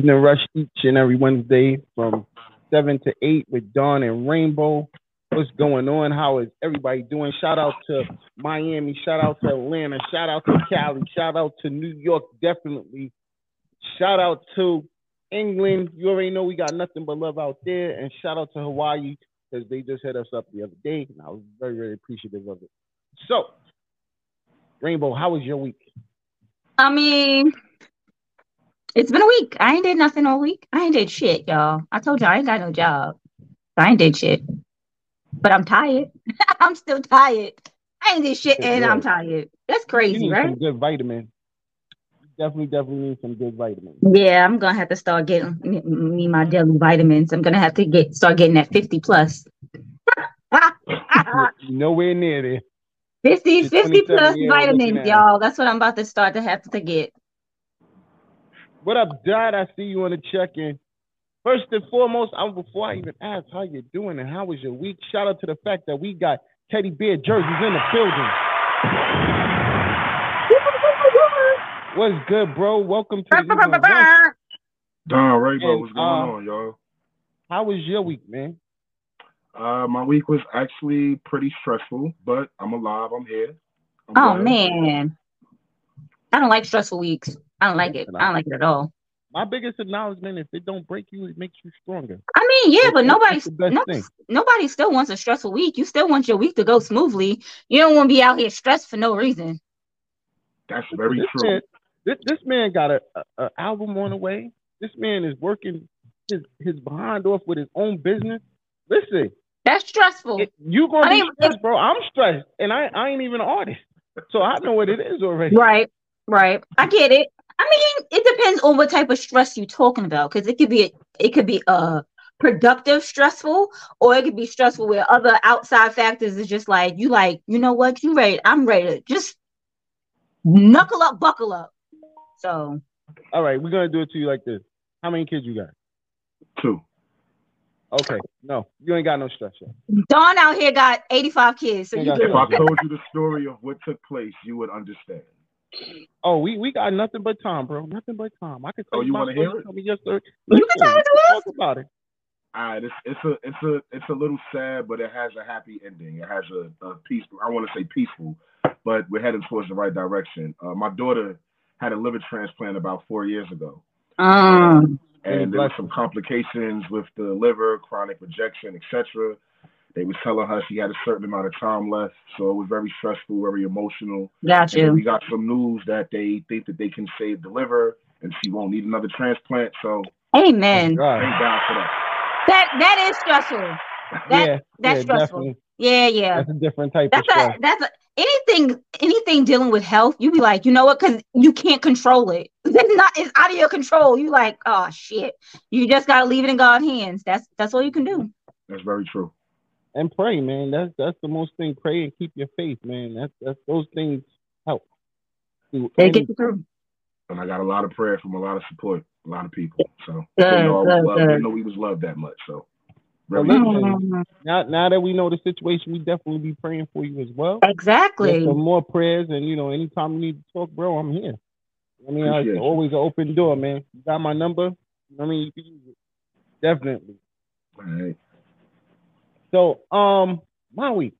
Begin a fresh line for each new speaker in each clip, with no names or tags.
Evening rush each and every Wednesday from 7 to 8 with Don and Rainbow. What's going on? How is everybody doing? Shout out to Miami. Shout out to Atlanta. Shout out to Cali. Shout out to New York, definitely. Shout out to England. You already know we got nothing but love out there. And shout out to Hawaii because they just hit us up the other day. And I was very, very appreciative of it. So, Rainbow, how was your week?
I mean, it's been a week. I ain't did nothing all week. I ain't did shit, y'all. I told y'all I ain't got no job. I ain't did shit. But I'm tired. I'm still tired. I ain't did shit and I'm tired. That's
You
crazy,
need
right?
some good vitamin. Definitely, definitely need some good vitamins.
Yeah, I'm gonna have to start getting me my daily vitamins. I'm gonna have to get start getting that 50 plus.
Nowhere near there.
50, 50 plus
years old looking
vitamins, y'all. That's what I'm about to start to have to get.
What up, Dad? I see you on the check-in. First and foremost, I'm before I even ask how you're doing and how was your week, shout out to the fact that we got Teddy Bear jerseys in the building. What's good, bro? Welcome to the Evening Rush.
Don Rainbow,
And,
what's going
uh,
on, y'all?
How was your week, man?
Uh, my week was actually pretty stressful, but I'm alive. I'm here. I'm
Oh
glad.
man. I don't like stressful weeks. I don't like it. I don't like it at all.
My biggest acknowledgement: if it don't break you, it makes you stronger.
I mean, yeah,
That's-
but
that's
nobody's no, nobody still wants a stressful week. You still want your week to go smoothly. You don't want to be out here stressed for no reason.
That's very
this
true.
Man, this, this man got a, a, a album on the way. This man is working his his behind off with his own business. Listen,
That's stressful.
it, you gonna
I
be
mean,
stressed, bro. I'm stressed, and I I ain't even an artist, so I know what it is already.
Right, right. I get it. I mean, it depends on what type of stress you're talking about, because it could be it could be uh productive stressful, or it could be stressful where other outside factors is just like you like, you know what, you ready, I'm ready to just knuckle up, buckle up. So
All right, we're gonna do it to you like this. How many kids you got?
Two.
Okay, no, you ain't got no stress yet.
Don out here got 85 kids, so
You
you
got.
If I told you the story of what took place, you would understand.
Oh, we we got nothing but time, bro. Nothing but time. I can tell
Oh, you
my
wanna
story,
hear it?
Tell me your story.
You can tell it to
Talk about it.
All right, it's it's a it's a it's a little sad, but it has a happy ending. It has a, a peaceful. I want to say peaceful, but we're heading towards the right direction. Uh, my daughter had a liver transplant about four years ago,
Um,
and there were some complications with the liver, chronic rejection, etc. They was telling her she had a certain amount of time left, so it was very stressful, very emotional.
got
And
you.
we got some news that they think that they can save the liver, and she won't need another transplant. So
Amen.
God.
thank God for that.
That that is stressful. That
yeah,
that's
yeah,
stressful.
definitely.
Yeah, yeah.
That's a different type
That's
of
a
stress.
that's a anything anything dealing with health. You be like, you know what? Because you can't control it. It's not. It's out of your control. You like, oh shit. You just gotta leave it in God's hands. That's that's all you can do.
That's very true.
And pray, man. That's that's the most thing. Pray and keep your faith, man. That's that's those things help. through
They get you through.
And I got a lot of prayer from a lot of support, a lot of people. So
Good,
they know, I loved.
good.
they know we was loved that much. So
Well, listen. Now now that we know the situation, we definitely be praying for you as well.
Exactly.
some more prayers, and you know, anytime you need to talk, bro, I'm here. I mean,
Appreciate
it's
you.
always an open door, man. You got my number. I mean, you can use it. Definitely.
All right.
So, um, my week.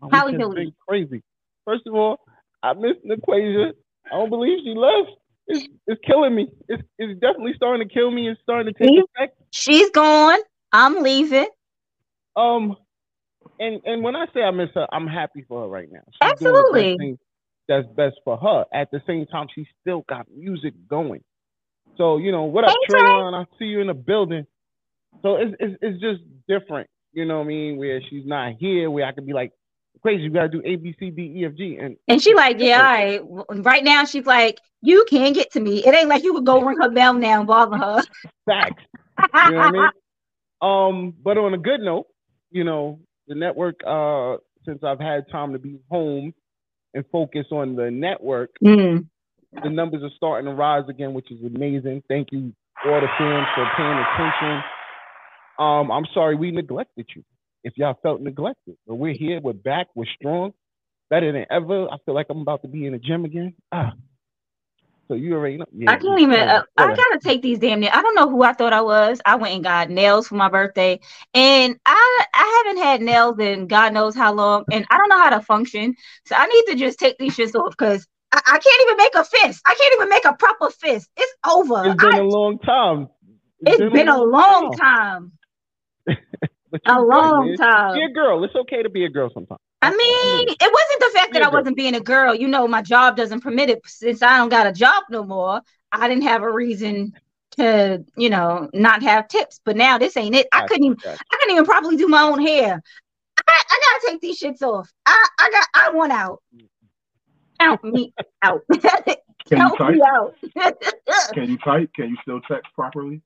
My
How
week
was
has
your
been
week?
crazy. First of all, I missed Naquasia. I don't believe she left. It's, it's killing me. It's, it's definitely starting to kill me. It's starting to take
See?
effect.
She's gone. I'm leaving.
Um, and and when I say I miss her, I'm happy for her right now. She's
Absolutely.
that's best for her. At the same time, she still got music going. So you know what up,
Hey, Trey.
Trayon? I see you in the building. So it's, it's it's just different, you know what I mean? Where she's not here, where I could be like, crazy, you gotta do A B C D E F G, and
And she like, yeah, right. Right now, she's like, you can't get to me. It ain't like you would go ring her bell now and bother her.
facts. You know what I mean? Um, but on a good note, you know, the network, uh, since I've had time to be home and focus on the network,
Mm.
the numbers are starting to rise again, which is amazing. Thank you, all the fans, for paying attention. Um, I'm sorry we neglected you. If y'all felt neglected, but we're here, we're back, we're strong, better than ever. I feel like I'm about to be in the gym again. Ah. So you already know. Yeah,
I can't even. Uh, I gotta take these damn nails. I don't know who I thought I was. I went and got nails for my birthday, and I I haven't had nails in God knows how long, and I don't know how to function. So I need to just take these shits off because I, I can't even make a fist. I can't even make a proper fist. It's over.
It's been
I-
a long time.
it's been a long time.
But
A
you're good,
long
man.
time.
Be a girl. It's okay to be a girl sometimes.
I mean, it wasn't the fact that I
Be a girl.
wasn't being a girl. You know, my job doesn't permit it. Since I don't got a job no more, I didn't have a reason to, you know, not have tips. But now this ain't it. I
Gotcha,
couldn't even.
gotcha.
I couldn't even properly do my own hair. I, I gotta take these shits off. I, I got. I want out. Count me out.
Can you type?
me out.
Can you type? Can you still text properly?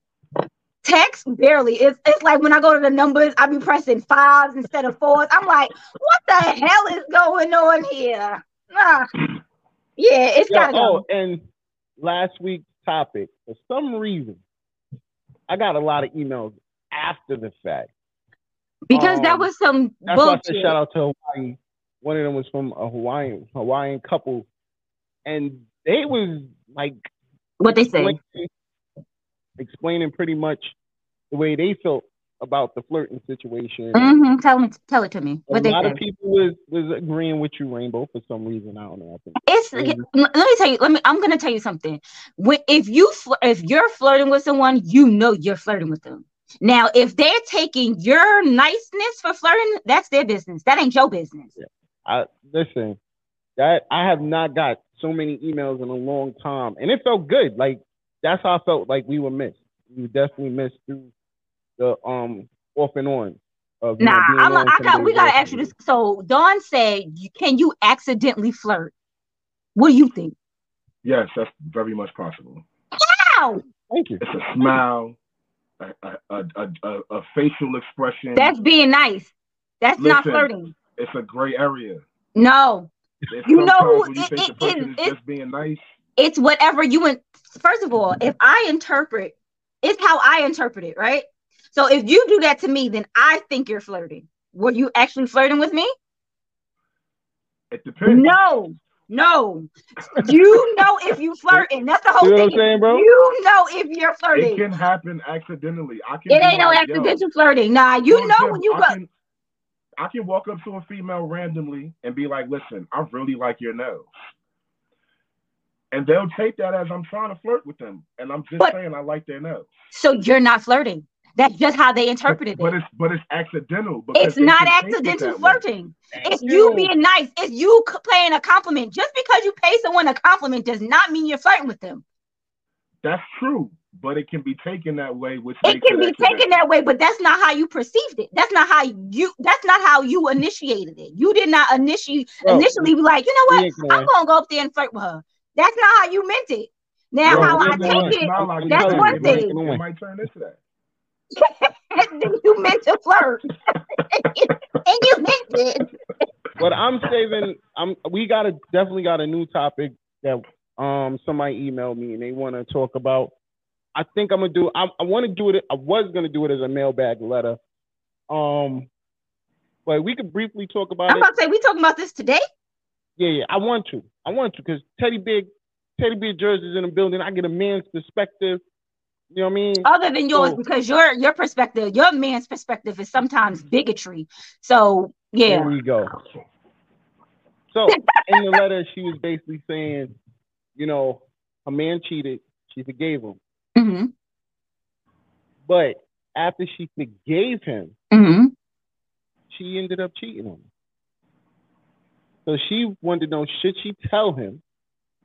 Text barely. It's it's like when I go to the numbers, i'll be pressing fives instead of fours. I'm like, what the hell is going on here? Ah. Yeah, it's gotta go.
oh, and last week's topic, for some reason, I got a lot of emails after the fact.
Because that
um,
was some
That's why I said shout out to Hawaii. One of them was from a Hawaiian Hawaiian couple, and they was like
What they say.
explaining, explaining pretty much the way they felt about the flirting situation.
hmm Tell me, tell it to me.
A
What they
lot
say.
of people was was agreeing with you, Rainbow, for some reason. I don't know. I think
It's let me tell you. Let me. I'm gonna tell you something. When if you fl- if you're flirting with someone, you know you're flirting with them. Now, if they're taking your niceness for flirting, that's their business. That ain't your business.
I listen. That I have not got so many emails in a long time, and it felt good. Like that's how I felt like we were missed. We were definitely missed through the um off and on. Of, you know,
Nah, I'm. A,
on
I got. We gotta
life.
ask you this. So Don said, "Can you accidentally flirt?" What do you think?
Yes, that's very much possible.
Wow!
Thank you.
It's a smile, a, a, a, a, a, a facial expression.
That's being nice. That's not flirting.
it's a gray area.
No,
There's
You know
sometimes
who-
when you
it-
think
it-
the person
it-
is
it-
just being nice.
It's whatever you want. First of all, if I interpret, it's how I interpret it, right? So if you do that to me, then I think you're flirting. Were you actually flirting with me?
It depends.
No, no. You know if you flirting. That's the whole
what I'm
thing.
saying, bro?
You know if you're flirting.
It can happen accidentally. I can
It ain't no
like, yo,
accidental flirting. Nah, you know when you
I
go.
Can, I can walk up to a female randomly and be like, "Listen, I really like your nails," and they'll take that as I'm trying to flirt with them, and I'm just
But-
saying I like their nails.
So you're not flirting. That's just how they interpreted it.
But
it.
it's but it's accidental.
It's not
can take it
accidental flirting. It's you being nice. It's you c- paying a compliment. Just because you pay someone a compliment does not mean you're flirting with them.
That's true, but it can be taken that way, which
It
makes
can be
accidental.
taken that way, but that's not how you perceived it. That's not how you. That's not how you initiated it. You did not initiate
Bro,
initially be like, you know what?
ain't
I'm
going.
gonna go up there and flirt with her. That's not how you meant it. Now, how I take it,
like
that's one
it
thing.
It might turn into that.
you meant to flirt, and you meant it.
But I'm saving. I'm. We got a definitely got a new topic that um somebody emailed me and they want to talk about. I think I'm gonna do. I, I want to do it. I was gonna do it as a mailbag letter. Um, but we could briefly talk about
I'm
it.
about to say, we talking about this today.
Yeah, yeah. I want to. I want to because Teddy Big, Teddy Big Jersey's in the building. I get a man's perspective. You know what I mean?
other than yours
So-
because your your perspective, your man's perspective is sometimes bigotry. So yeah.
There we go. So in the letter, she was basically saying, you know, a man cheated, she forgave him.
hmm
But after she forgave him,
hmm
she ended up cheating on him. So she wanted to know should she tell him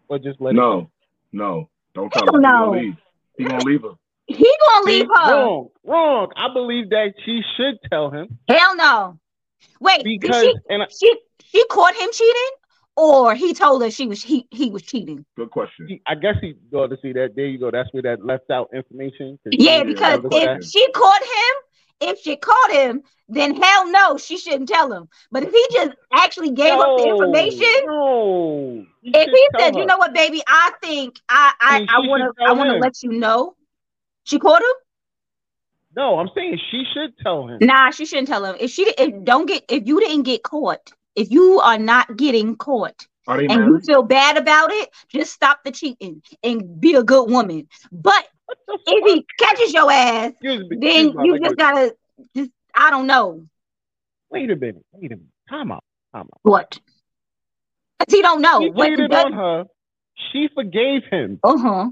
or just let it go?
No, no, don't tell
Hell
him. He
no.
gonna leave. He gonna leave her.
He gonna leave her.
Wrong, wrong. I believe that she should tell him
Hell no. Wait, did
because
she
and I-
she she caught him cheating, or he told her she was he he was cheating?
Good question.
he, I guess he go to see that. There you go. That's where that left out information.
Yeah, because if
okay.
she caught him, if she caught him, then hell no, she shouldn't tell him. But if he just actually gave up the information,
No.
if he said, you know what, baby, I think I I,
I mean,
I
she
want to I want to let you know. She caught him?
No, I'm saying she should tell him.
Nah, she shouldn't tell him. If she if don't get if you didn't get caught, if you are not getting caught
Are they
and you feel bad about it, just stop the cheating and be a good woman. But
What the
if he catches your ass, then you
language.
just gotta just I don't know
wait a minute. Wait a minute. Time out. Time out.
what. he don't know.
he
What
on her. She forgave him,
Uh-huh.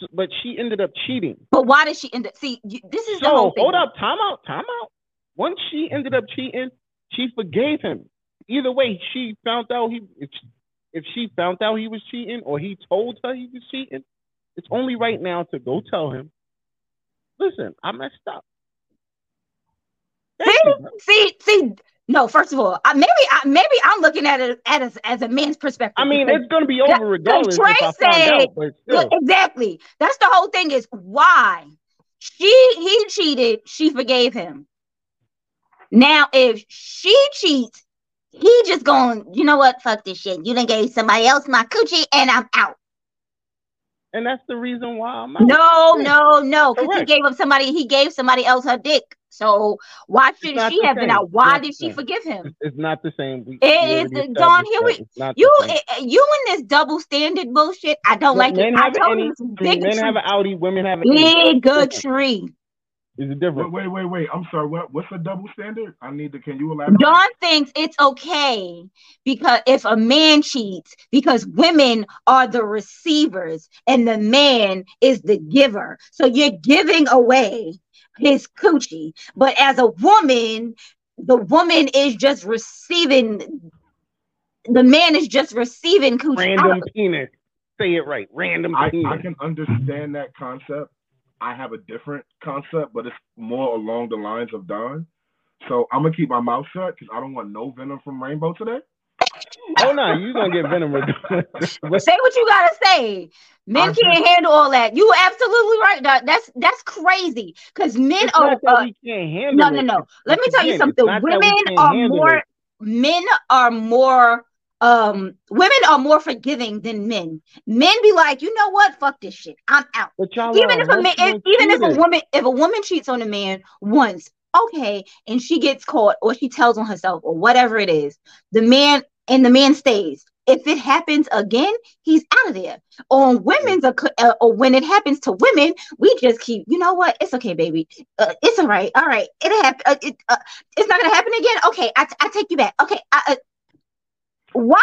s- but she ended up cheating.
But why did she end up see you, this is the
So
whole thing.
hold up. Time out. Time out. Once she ended up cheating, she forgave him. Either way, she found out he if, if she found out he was cheating or he told her he was cheating, it's only right now to go tell him. Listen, I messed up. Thank
See?
you.
See, see, no, first of all, I, maybe I maybe I'm looking at it at as, as a man's perspective.
I mean, it's gonna be
That-
over regardless
Trey said-
out.
Exactly. That's the whole thing is why she he cheated, she forgave him. Now, if she cheats, he just going, you know what? Fuck this shit. You done gave somebody else my coochie and I'm out.
And that's the reason why I'm out.
No, no, no. Because he gave up somebody, he gave somebody else her dick. So why should she have been out? Why did she
same.
forgive him?
It's, not the same. We,
It
we
is-
already
here we-
It's not the
You,
same.
eh, you in this double standard bullshit. I don't like it. I told
any,
you
mean, men have an Audi, women have an A.
Bigotry.
It's
Wait,
different.
wait, wait, wait. I'm sorry. What? What's a double standard? I need to. Can you elaborate?
Don thinks it's okay because if a man cheats, because women are the receivers and the man is the giver. So you're giving away his coochie. But as a woman, the woman is just receiving, the man is just receiving coochie.
Random penis. Say it right. Random
I,
penis.
I can understand that concept. I have a different concept, but it's more along the lines of Don. So I'm gonna keep my mouth shut because I don't want no venom from Rainbow today.
oh no, you're gonna get venom. regardless.
Say what you gotta say. Men
I
can't handle all that. You absolutely right. Doc. That's that's crazy. Because men
it's
are
not that
uh,
we can't handle
no,
it.
no, no. Let me
It's
tell you something.
it's not that we
Women are more
it.
men are more um women are more forgiving than men. Men be like, you know what? Fuck this shit. I'm out. Even if a man, if, even if a woman, if a woman cheats on a man once, okay, and she gets caught or she tells on herself or whatever it is, the man and the man stays. If it happens again, he's out of there. On women's, uh, or when it happens to women, we just keep. You know what? It's okay, baby. Uh, it's all right. All right. It happen. Uh, it, uh, it's not gonna happen again. Okay, I, I take you back. Okay. I, uh, wow.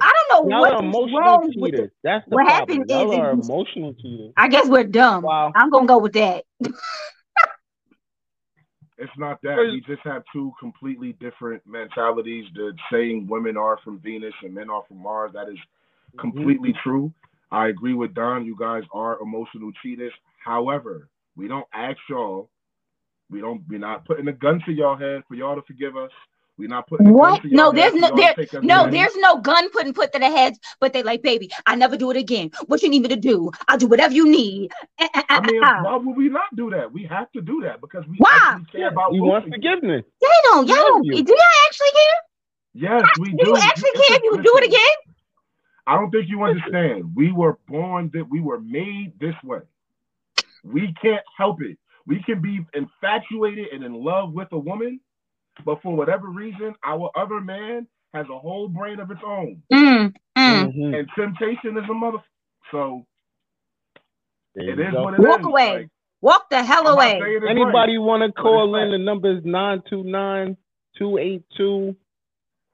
I don't know
Y'all
what
are
is wrong with
cheaters.
it.
That's the
What
problem.
happened
Y'all
is
are emotional cheaters.
I guess we're dumb.
Wow.
I'm gonna go with that.
It's not that. We just have two completely different mentalities. The saying women are from Venus and men are from Mars, that is mm-hmm. completely true. I agree with Don. You guys are emotional cheaters. However, we don't ask y'all. We don't. We're not putting a gun to y'all head for y'all to forgive us. We're not putting a
What?
to
No, there's no there. No,
in.
there's no gun putting put to the heads, but they like, baby, I never do it again. What you need me to do? I'll do whatever you need. Eh, eh, eh,
I mean, why would we not do that? We have to do that because we
Why?
actually care about
We want
both of you.
forgiveness.
They don't. Y'all don't.
you.
Do y'all actually care?
Yes, we do.
Do you actually
Listen,
care if you do it again?
I don't think you understand. We were born that we were made this way. We can't help it. We can be infatuated and in love with a woman, but for whatever reason, our other man has a whole brain of its own.
Mm, mm.
Mhm.
And temptation is a mother. So
There
it
you
is
go.
what it is.
Walk away.
Like,
Walk the hell
I'm
away.
saying right.
Anybody want to call
it's
in? The number is 929-282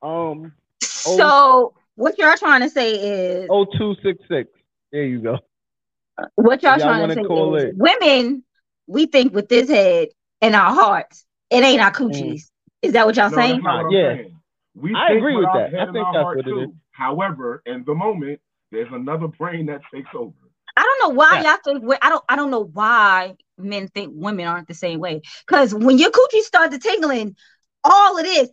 um
So what y'all trying to say is
0266. There you go.
what y'all
Y'all
trying
wanna
to say
call
is
it.
women, we think with this head and our hearts. It ain't our coochies. Is that what y'all
No,
saying?
what I'm
Yeah.
saying. We
I
think
agree with
our
that. I
head and
think
our
that's
heart
what it
too.
is.
However, in the moment, there's another brain that takes over.
I don't know why
Yeah.
y'all think I don't I don't know why men think women aren't the same way. Because when your coochie starts tingling, all of this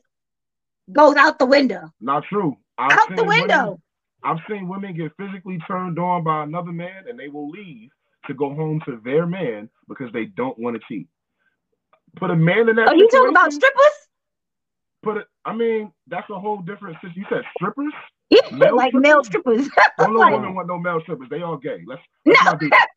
goes out the window.
Not true. I've
Out
seen
the
women-
window.
I've seen women get physically turned on by another man and they will leave to go home to their man because they don't want to cheat. Put a man in that
Are you talking about strippers?
Put it I mean, that's a whole different situation. You said strippers?
Yeah,
Male
like male strippers.
Don't no
Like-
women want no male strippers. They all gay. Let's,
no,
let's not do that.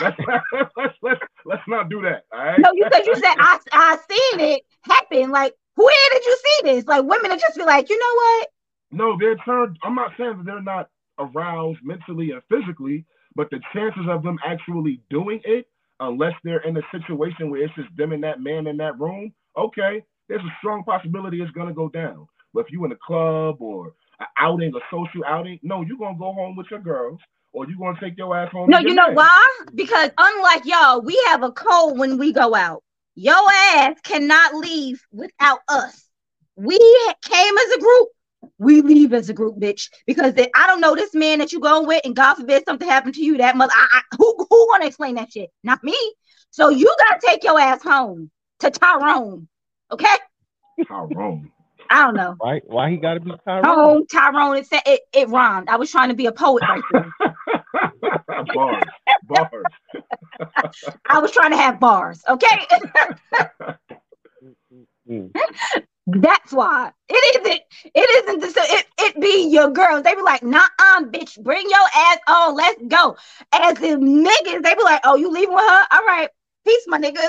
Let's, let's, let's, let's not do that. All right.
no, you said you said I I seen it happen. Like, where did you see this? Like women are just be like, you know what?
No, they're turned. I'm not saying that they're not aroused mentally and physically, but the chances of them actually doing it, unless they're in a situation where it's just them and that man in that room, okay, there's a strong possibility it's gonna go down. But if you in a club or an outing, a social outing, no, you're gonna go home with your girls, or you're gonna take your ass home.
No, you know
man.
why? Because unlike y'all, we have a code when we go out. Your ass cannot leave without us. We came as a group. We leave as a group, bitch. Because they- I don't know this man that you going with, and God forbid something happened to you. That mother, I, I, who who gonna explain that shit? Not me. So you gotta take your ass home to Tyrone. Okay?
Tyrone.
I don't know.
Why? Why he got to be Tyrone?
Home, Tyrone. It said it, it rhymed. I was trying to be a poet right there.
bars, bars.
I was trying to have bars. Okay. That's why it isn't. It isn't. The, it it be your girls. They be like, nah, um, bitch, bring your ass on. Let's go. As the niggas, they be like, oh, you leaving with her? All right, peace, my nigga.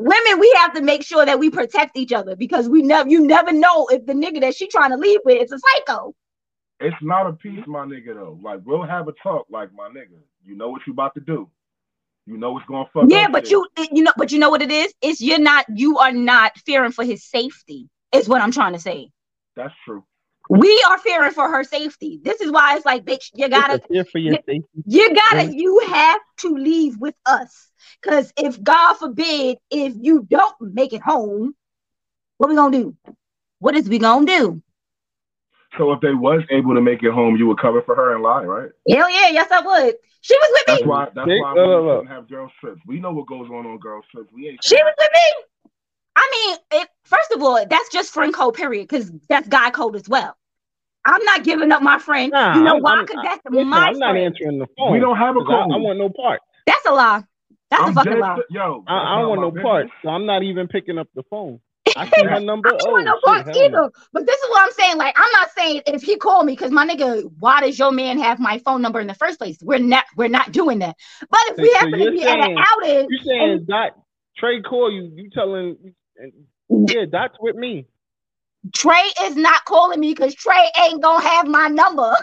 Women, we have to make sure that we protect each other because we never, you never know if the nigga that she trying to leave with is a psycho.
It's not a piece, my nigga, though. Like, we'll have a talk, like, my nigga. You know what you about to do. You know what's gonna fuck
Yeah, but
shit.
you, you know, but you know what it is? It's you're not, you are not fearing for his safety. Is what I'm trying to say.
That's true.
We are fearing for her safety. This is why it's like, bitch, you gotta
It's a fear for your safety.
You gotta, you have to leave with us. Cause if God forbid, if you don't make it home, what we gonna do? What is we gonna do?
So if they was able to make it home, you would cover for her and lie, right?
Hell yeah, yes I would. She was with
That's
me.
why. That's
Big-
why
look,
we
look, look.
shouldn't have girls trips. We know what goes on on girls trips. We ain't.
She was with me. I mean, it, first of all, that's just friend code, period, because that's guy code as well. I'm not giving up my friend.
Nah,
you know
I'm-
why? Because that's
Listen,
my
I'm not
friend.
answering the phone.
We don't have a
I,
code.
I want no part.
That's a lie. That's
I'm
a fucking lie.
se- Yo,
I, I don't want
my
no part, so I'm not even picking up the phone. I see her number.
I don't
Oh,
want no
shit,
parts
hell no.
either. But this is what I'm saying. Like, I'm not saying if he called me, because my nigga, why does your man have my phone number in the first place? We're not we're not doing that. But if we
So
to
you're
be at an
saying-
outing,
You saying Dot Trey call you? You telling? Yeah, that's with me.
Trey is not calling me because Trey ain't gonna have my number.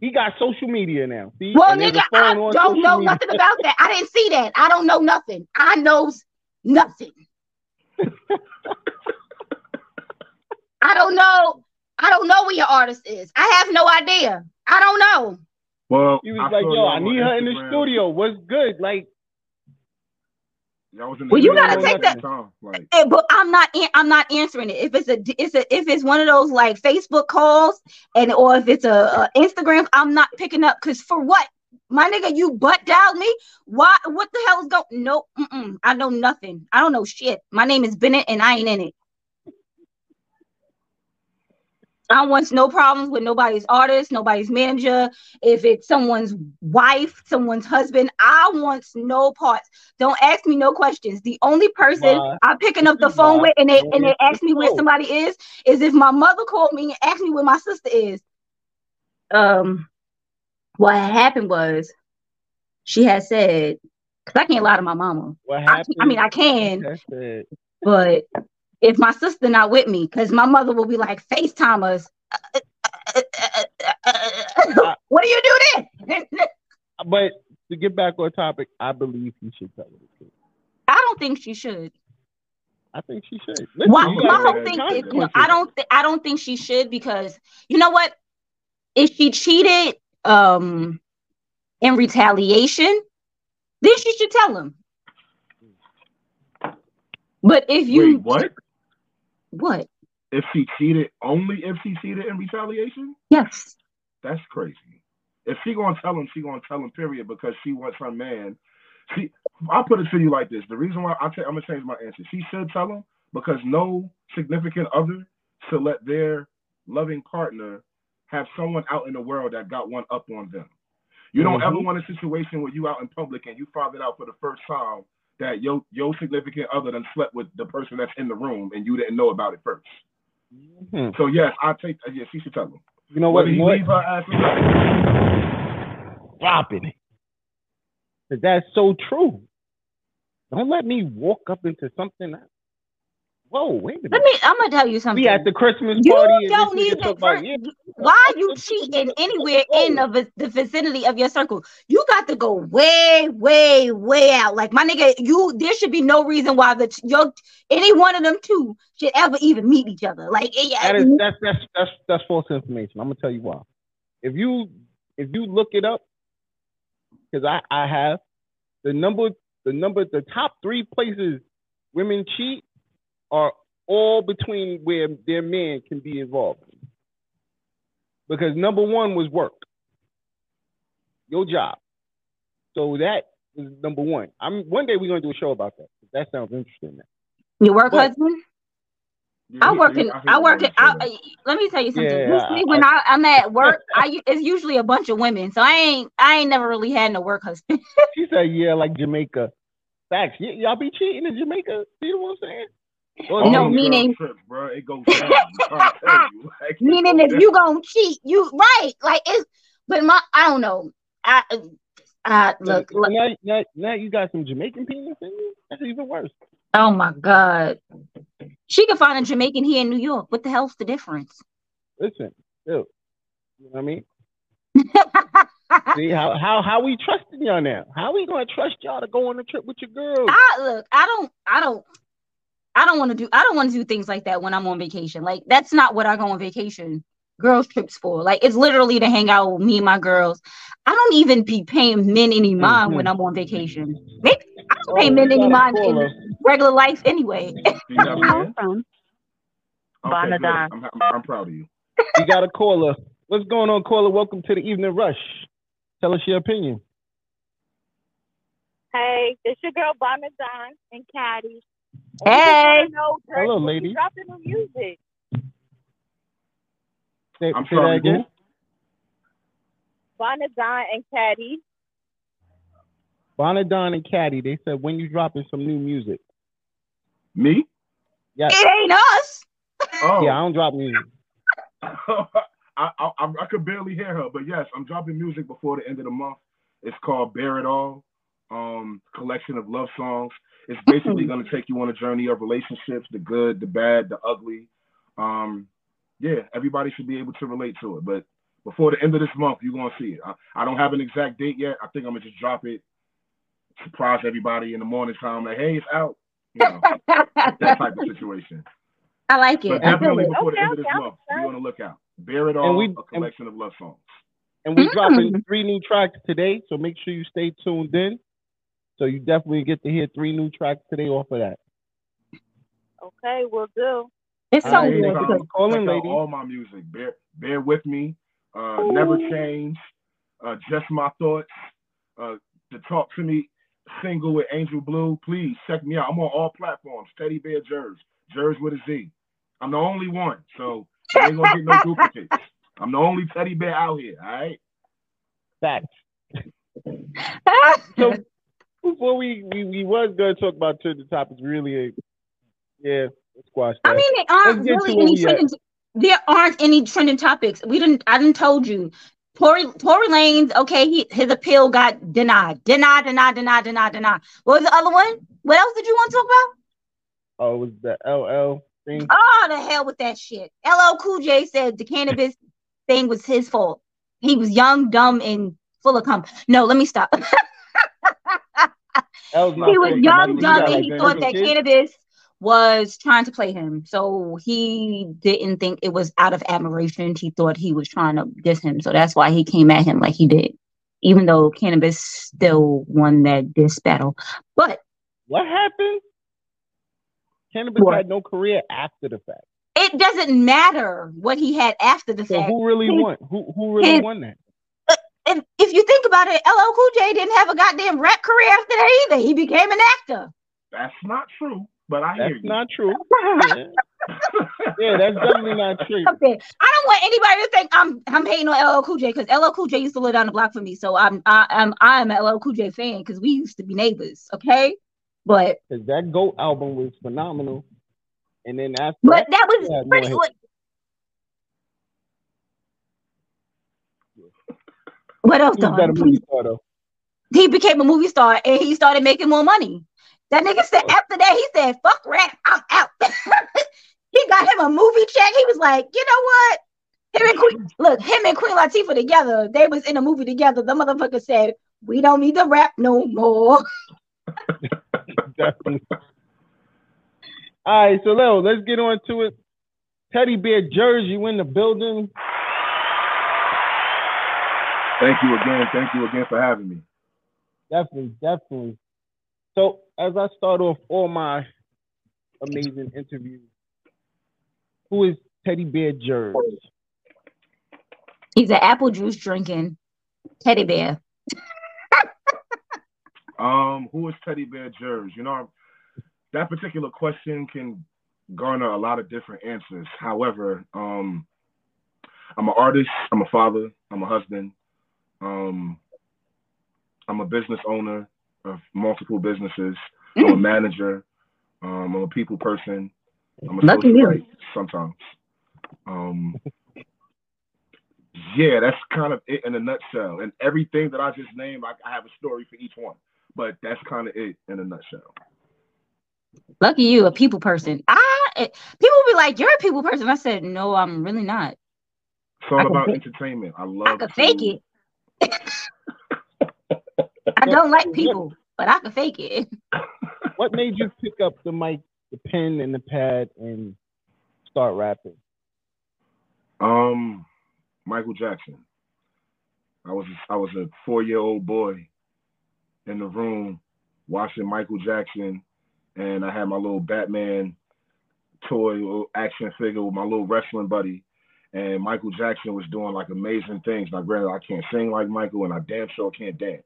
He got social media now. See?
Well,
And
nigga, I don't know
media.
nothing about that. I didn't see that. I don't know nothing. I knows nothing. I don't know. I don't know where your artist is. I have no idea. I don't know.
Well,
He was
I
like, "Yo, I need her in the studio. What's good? Like,
Y'all was in
Well, you
gotta take
that-
Time. Like,
Eh, but I'm not. an- I'm not answering it. If it's a, it's a, if it's one of those like Facebook calls, and or if it's a, a Instagram, I'm not picking up. Cause for what, my nigga, you butt dialed me. Why? What the hell is going? Nope. I know nothing. I don't know shit. My name is Bennett, and I ain't in it. I want no problems with nobody's artist, nobody's manager. If it's someone's wife, someone's husband, I want no parts. Don't ask me no questions. The only person
Why?
I'm picking up the phone with and they and they ask me where somebody is, is if my mother called me and asked me where my sister is. Um, what happened was she had said, because I can't lie to my mama.
what
I,
happened?
I mean, I can, but if my sister not with me, because my mother will be like, FaceTime us. what do you do then?
But to get back on topic, I believe he should tell her the truth.
I don't think she should.
I think she should. Listen,
Why, my whole thing is,
consequences.
no, I don't, th- I don't think she should because you know what? If she cheated, um, in retaliation, then she should tell him. But if you
wait, what?
What?
If she cheated, only if she cheated in retaliation?
Yes.
That's crazy. If she gonna tell him, she gonna tell him. Period. Because she wants her man. She, I'll put it to you like this: the reason why I t- I'm gonna change my answer. She should tell him because no significant other should let their loving partner have someone out in the world that got one up on them. You don't
Mhm.
ever want a situation where you out in public and you found it out for the first time that your your significant other done slept with the person that's in the room and you didn't know about it first.
Hmm.
So yes, I take uh, yes, she should tell him.
You know what?
Whether he
what?
leave her ass or.
Dropping it. 'Cause that's so true. Don't let me walk up into something. Whoa, wait a minute.
Let me. I'm gonna tell you something.
We at the Christmas
You
party and
don't
this nigga
even.
about,
for-
yeah,
Why you cheating anywhere in the, the vicinity of your circle? You got to go way, way, way out. Like my nigga, you there should be no reason why the your any one of them two should ever even meet each other. Like eh, yeah,
that is that's that's that's that's false information. I'm gonna tell you why. If you if you look it up, because I I have the number the number the top three places women cheat are all between where their man can be involved. Because number one was work, your job. So that was number one. I'm one day we're gonna do a show about that. That sounds interesting. Man.
your work
But-
husband. I work
he-
in. I work
on
in. I, let me tell you something.
Yeah,
Usually
I-
when I, I'm at work, I it's usually a bunch of women. So I ain't I ain't never really had no work husband.
She said, "Yeah, like Jamaica." Facts. Y- y'all be cheating in Jamaica. You know what I'm saying? Or
All
No,
them
maybe-
girl
meaning-
trips, bro. It goes down. I'm trying to tell you. Like,
Meaning if you
down.
gonna cheat, you right. Like it's but my I don't know. I I look, look
now, now, now you got some Jamaican penis in you. That's even worse.
oh my god. She could find a Jamaican here in New York. What the hell's the difference?
Listen, still, you know what I mean? See how how how we trusting y'all now? How we gonna trust y'all to go on a trip with your girl?
I look, I don't I don't I don't want to do I don't want to do things like that when I'm on vacation. Like that's not what I go on vacation girls trips for. Like it's literally to hang out with me and my girls. I don't even be paying men any mind when mm-hmm. I'm on vacation. Mm-hmm. Maybe I don't pay
Oh,
men any
gotta
mind in regular life anyway.
Do you got a man?
From
Okay,
Bonadon.
good. I'm, I'm, I'm proud of you.
You got a caller. What's going on, caller? Welcome to the evening rush. Tell us your opinion.
Hey, it's your girl Bonnet Don and Caddy.
Hey.
No,
Hello, lady.
Dropping the music.
Say,
I'm
say that
sorry,
again.
Bonnet Don and Caddy.
Bonadon and Caddy. They said when you dropping some new music.
Me?
Yes.
it ain't us.
Oh,
Yeah, I don't drop music.
I, I, I I could barely hear her, but yes, I'm dropping music before the end of the month. It's called Bear It All, um, collection of love songs. It's basically going to take you on a journey of relationships, the good, the bad, the ugly. Um, yeah, everybody should be able to relate to it. But before the end of this month, you're going to see it. I, I don't have an exact date yet. I think I'm going to just drop it, surprise everybody in the morning time, like, hey, it's out. You know, that type of situation.
I like it. I feel
definitely
it.
before the
Okay,
end of this
okay,
month,
okay.
be on the lookout. Bear It All,
we-
a collection of love songs.
And we
Mm.
dropping three new tracks today, so make sure you stay tuned in. So you definitely get to hear three new tracks today off of that.
Okay, we'll do.
It's so
All right,
weird
anytime.
because
Call in,
Check out
lady.
all my music. Bear, bear with me. Uh, Never change. Uh, just my thoughts. Uh, the talk to me single with Angel Blue. Please check me out. I'm on all platforms. Teddy Bear Jerz. Jerz with a Z. I'm the only one, so you ain't gonna get no duplicates. I'm the only teddy bear out here. All right.
Facts. So before we, we we was gonna talk about certain topics, really, uh, yeah, let's squash that.
I mean, there aren't
Let's get to
really any trending. There aren't any trending topics. We didn't. I didn't told you. Tory Tory Lanez. Okay, he his appeal got denied. Denied. Denied. Denied. Denied. Denied. What was the other one? What else did you want to talk about?
oh, it was the LL thing.
Oh, the hell with that shit. LL Cool J said the Canibus thing was his fault. He was young, dumb, and full of cum. No, let me stop.
Was
he was young, dumb, and he thought that Canibus was trying to play him. So he didn't think it was out of admiration. He thought he was trying to diss him. So that's why he came at him like he did. Even though Canibus still won that diss battle. But
What happened? Canibus
What?
had no career after the fact.
it doesn't matter what he had after the
So
fact.
who really won? Who who really
his-
won that?
And if you think about it, LL Cool J didn't have a goddamn rap career after that either. He became an actor.
That's not true, but I hear
That's
you.
not true. Yeah. yeah, that's definitely not true.
Okay. I don't want anybody to think I'm I'm hating on LL Cool J because LL Cool J used to live down the block from me. So I'm I, I'm I'm an LL Cool J fan because we used to be neighbors. Okay, but
Because that Goat album was phenomenal. And then after
but
that,
that was
Yeah, no
pretty.
hate.
What, else?
he was
Don?
better movie star though.
He became a movie star and he started making more money. That nigga said oh. after that he said fuck rap I'm out. he got him a movie check. He was like, you know what? Him and Queen, look, him and Queen Latifah together. They was in a movie together. The motherfucker said, "We don't need to rap no more."
Definitely. All right, so Leo, let's get on to it. Teddy Bear Jersey in the building.
Thank you again. Thank you again for having me.
Definitely, definitely. So as I start off all my amazing interviews, who is Teddy Bear Jersey?
He's an apple juice drinking teddy bear.
Um, who is Teddy Bear Jerz? You know, that particular question can garner a lot of different answers. However, um, I'm an artist. I'm a father. I'm a husband. Um, I'm a business owner of multiple businesses. I'm a manager. Um, I'm a people person. I'm a
Lucky you.
socialite sometimes. Um, yeah, that's kind of it in a nutshell. And everything that I just named, I, I have a story for each one. But that's kind of it in a nutshell.
Lucky you, a people person. I people be like, "You're a people person." I said, "No, I'm really not.
It's all about entertainment. I love.
I could
to-
fake it. I don't like people, but I can fake it."
What made you pick up the mic, the pen, and the pad and start rapping?
Um, Michael Jackson. I was I was a four year old boy in the room watching Michael Jackson, and I had my little Batman toy little action figure with my little wrestling buddy. And Michael Jackson was doing like amazing things. Now, granted, I can't sing like Michael, and I damn sure can't dance.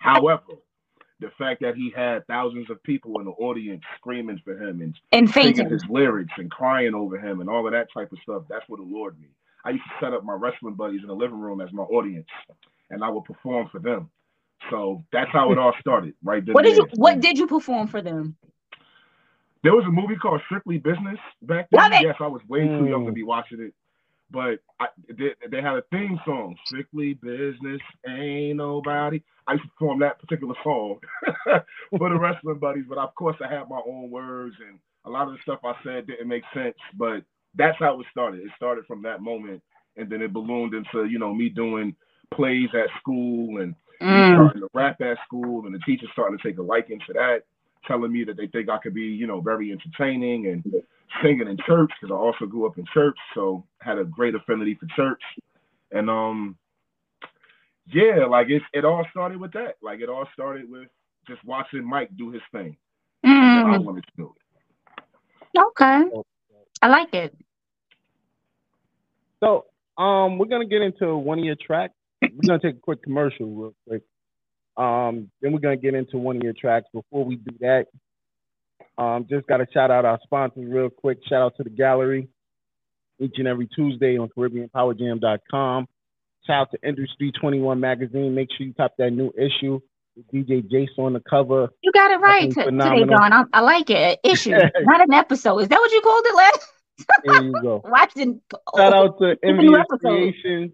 However, the fact that he had thousands of people in the audience screaming for him and
And
singing his lyrics and crying over him and all of that type of stuff. That's what allured me. I used to set up my wrestling buddies in the living room as my audience, and I would perform for them. So that's how it all started, right there.
What did you What did you perform for them?
There was a movie called Strictly Business back then.
Love it.
Yes, I was way too young to
Mm.
be watching it, but I, they, they had a theme song, Strictly Business, Ain't Nobody. I used to perform that particular song for the wrestling buddies, but of course I had my own words, and a lot of the stuff I said didn't make sense, but that's how it started. It started from that moment, and then it ballooned into you know me doing plays at school and
Mm.
starting to rap at school, and the teachers starting to take a liking to that, telling me that they think I could be, you know, very entertaining and singing in church because I also grew up in church, so had a great affinity for church, and um, yeah, like it it all started with that. Like it all started with just watching Mike do his thing, and I
Mm.
wanted to do it.
Okay, I like it.
So, um, we're gonna get into one of your tracks. We're gonna take a quick commercial real quick. Um, then we're gonna get into one of your tracks. Before we do that, um, just gotta shout out our sponsors real quick. Shout out to the gallery each and every Tuesday on CaribbeanPowerJam.com. Shout out to Industry 21 magazine. Make sure you cop that new issue with DJ Jason on the cover.
You got it right today. Don. I, I like it. Issue, not an episode. Is that what you called it last?
There you go.
Watching.
Shout out to
It's a new
Envious
episode.
Creations.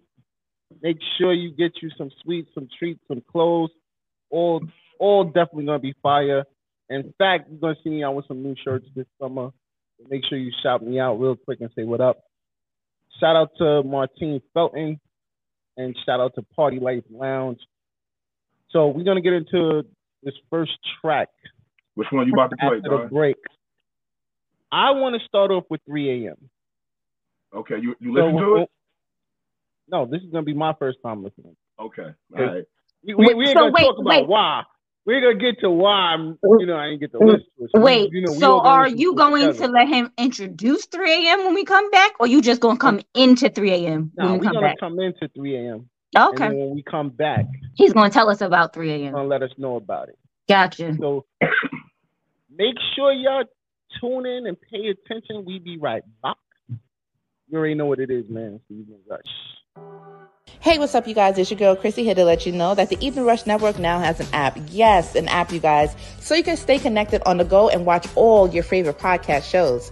Make sure you get you some sweets, some treats, some clothes. All all definitely gonna be fire. In fact, you're gonna see me out with some new shirts this summer. Make sure you shout me out real quick and say what up. Shout out to Martine Felton and shout out to Party Life Lounge. So we're gonna get into this first track
Which one you about to play,
after the break. I want to start off with 3 a.m.
Okay, you you
So,
listen to it?
No, this is gonna be my first time listening.
Okay, all right.
We, we, we ain't
So
gonna
wait,
talk about
wait.
why. We're gonna get to why. I'm, you know, I didn't get to listen to it. So
Wait,
you know,
so are you
to
going
together.
to let him introduce 3 a.m. when we come back, or you just gonna come into 3 a.m.
No,
when
we're
we come
gonna
back?
come into 3 a.m.
Okay.
when we come back,
He's gonna tell us about 3 a.m.
gonna let us know about it.
Gotcha.
So make sure y'all tune in and pay attention. We be right back. You already know what it is, man. It's the Evening Rush.
Hey, what's up, you guys? It's your girl Chrissy here to let you know that the Evening Rush Network now has an app. Yes, an app, you guys, so you can stay connected on the go and watch all your favorite podcast shows.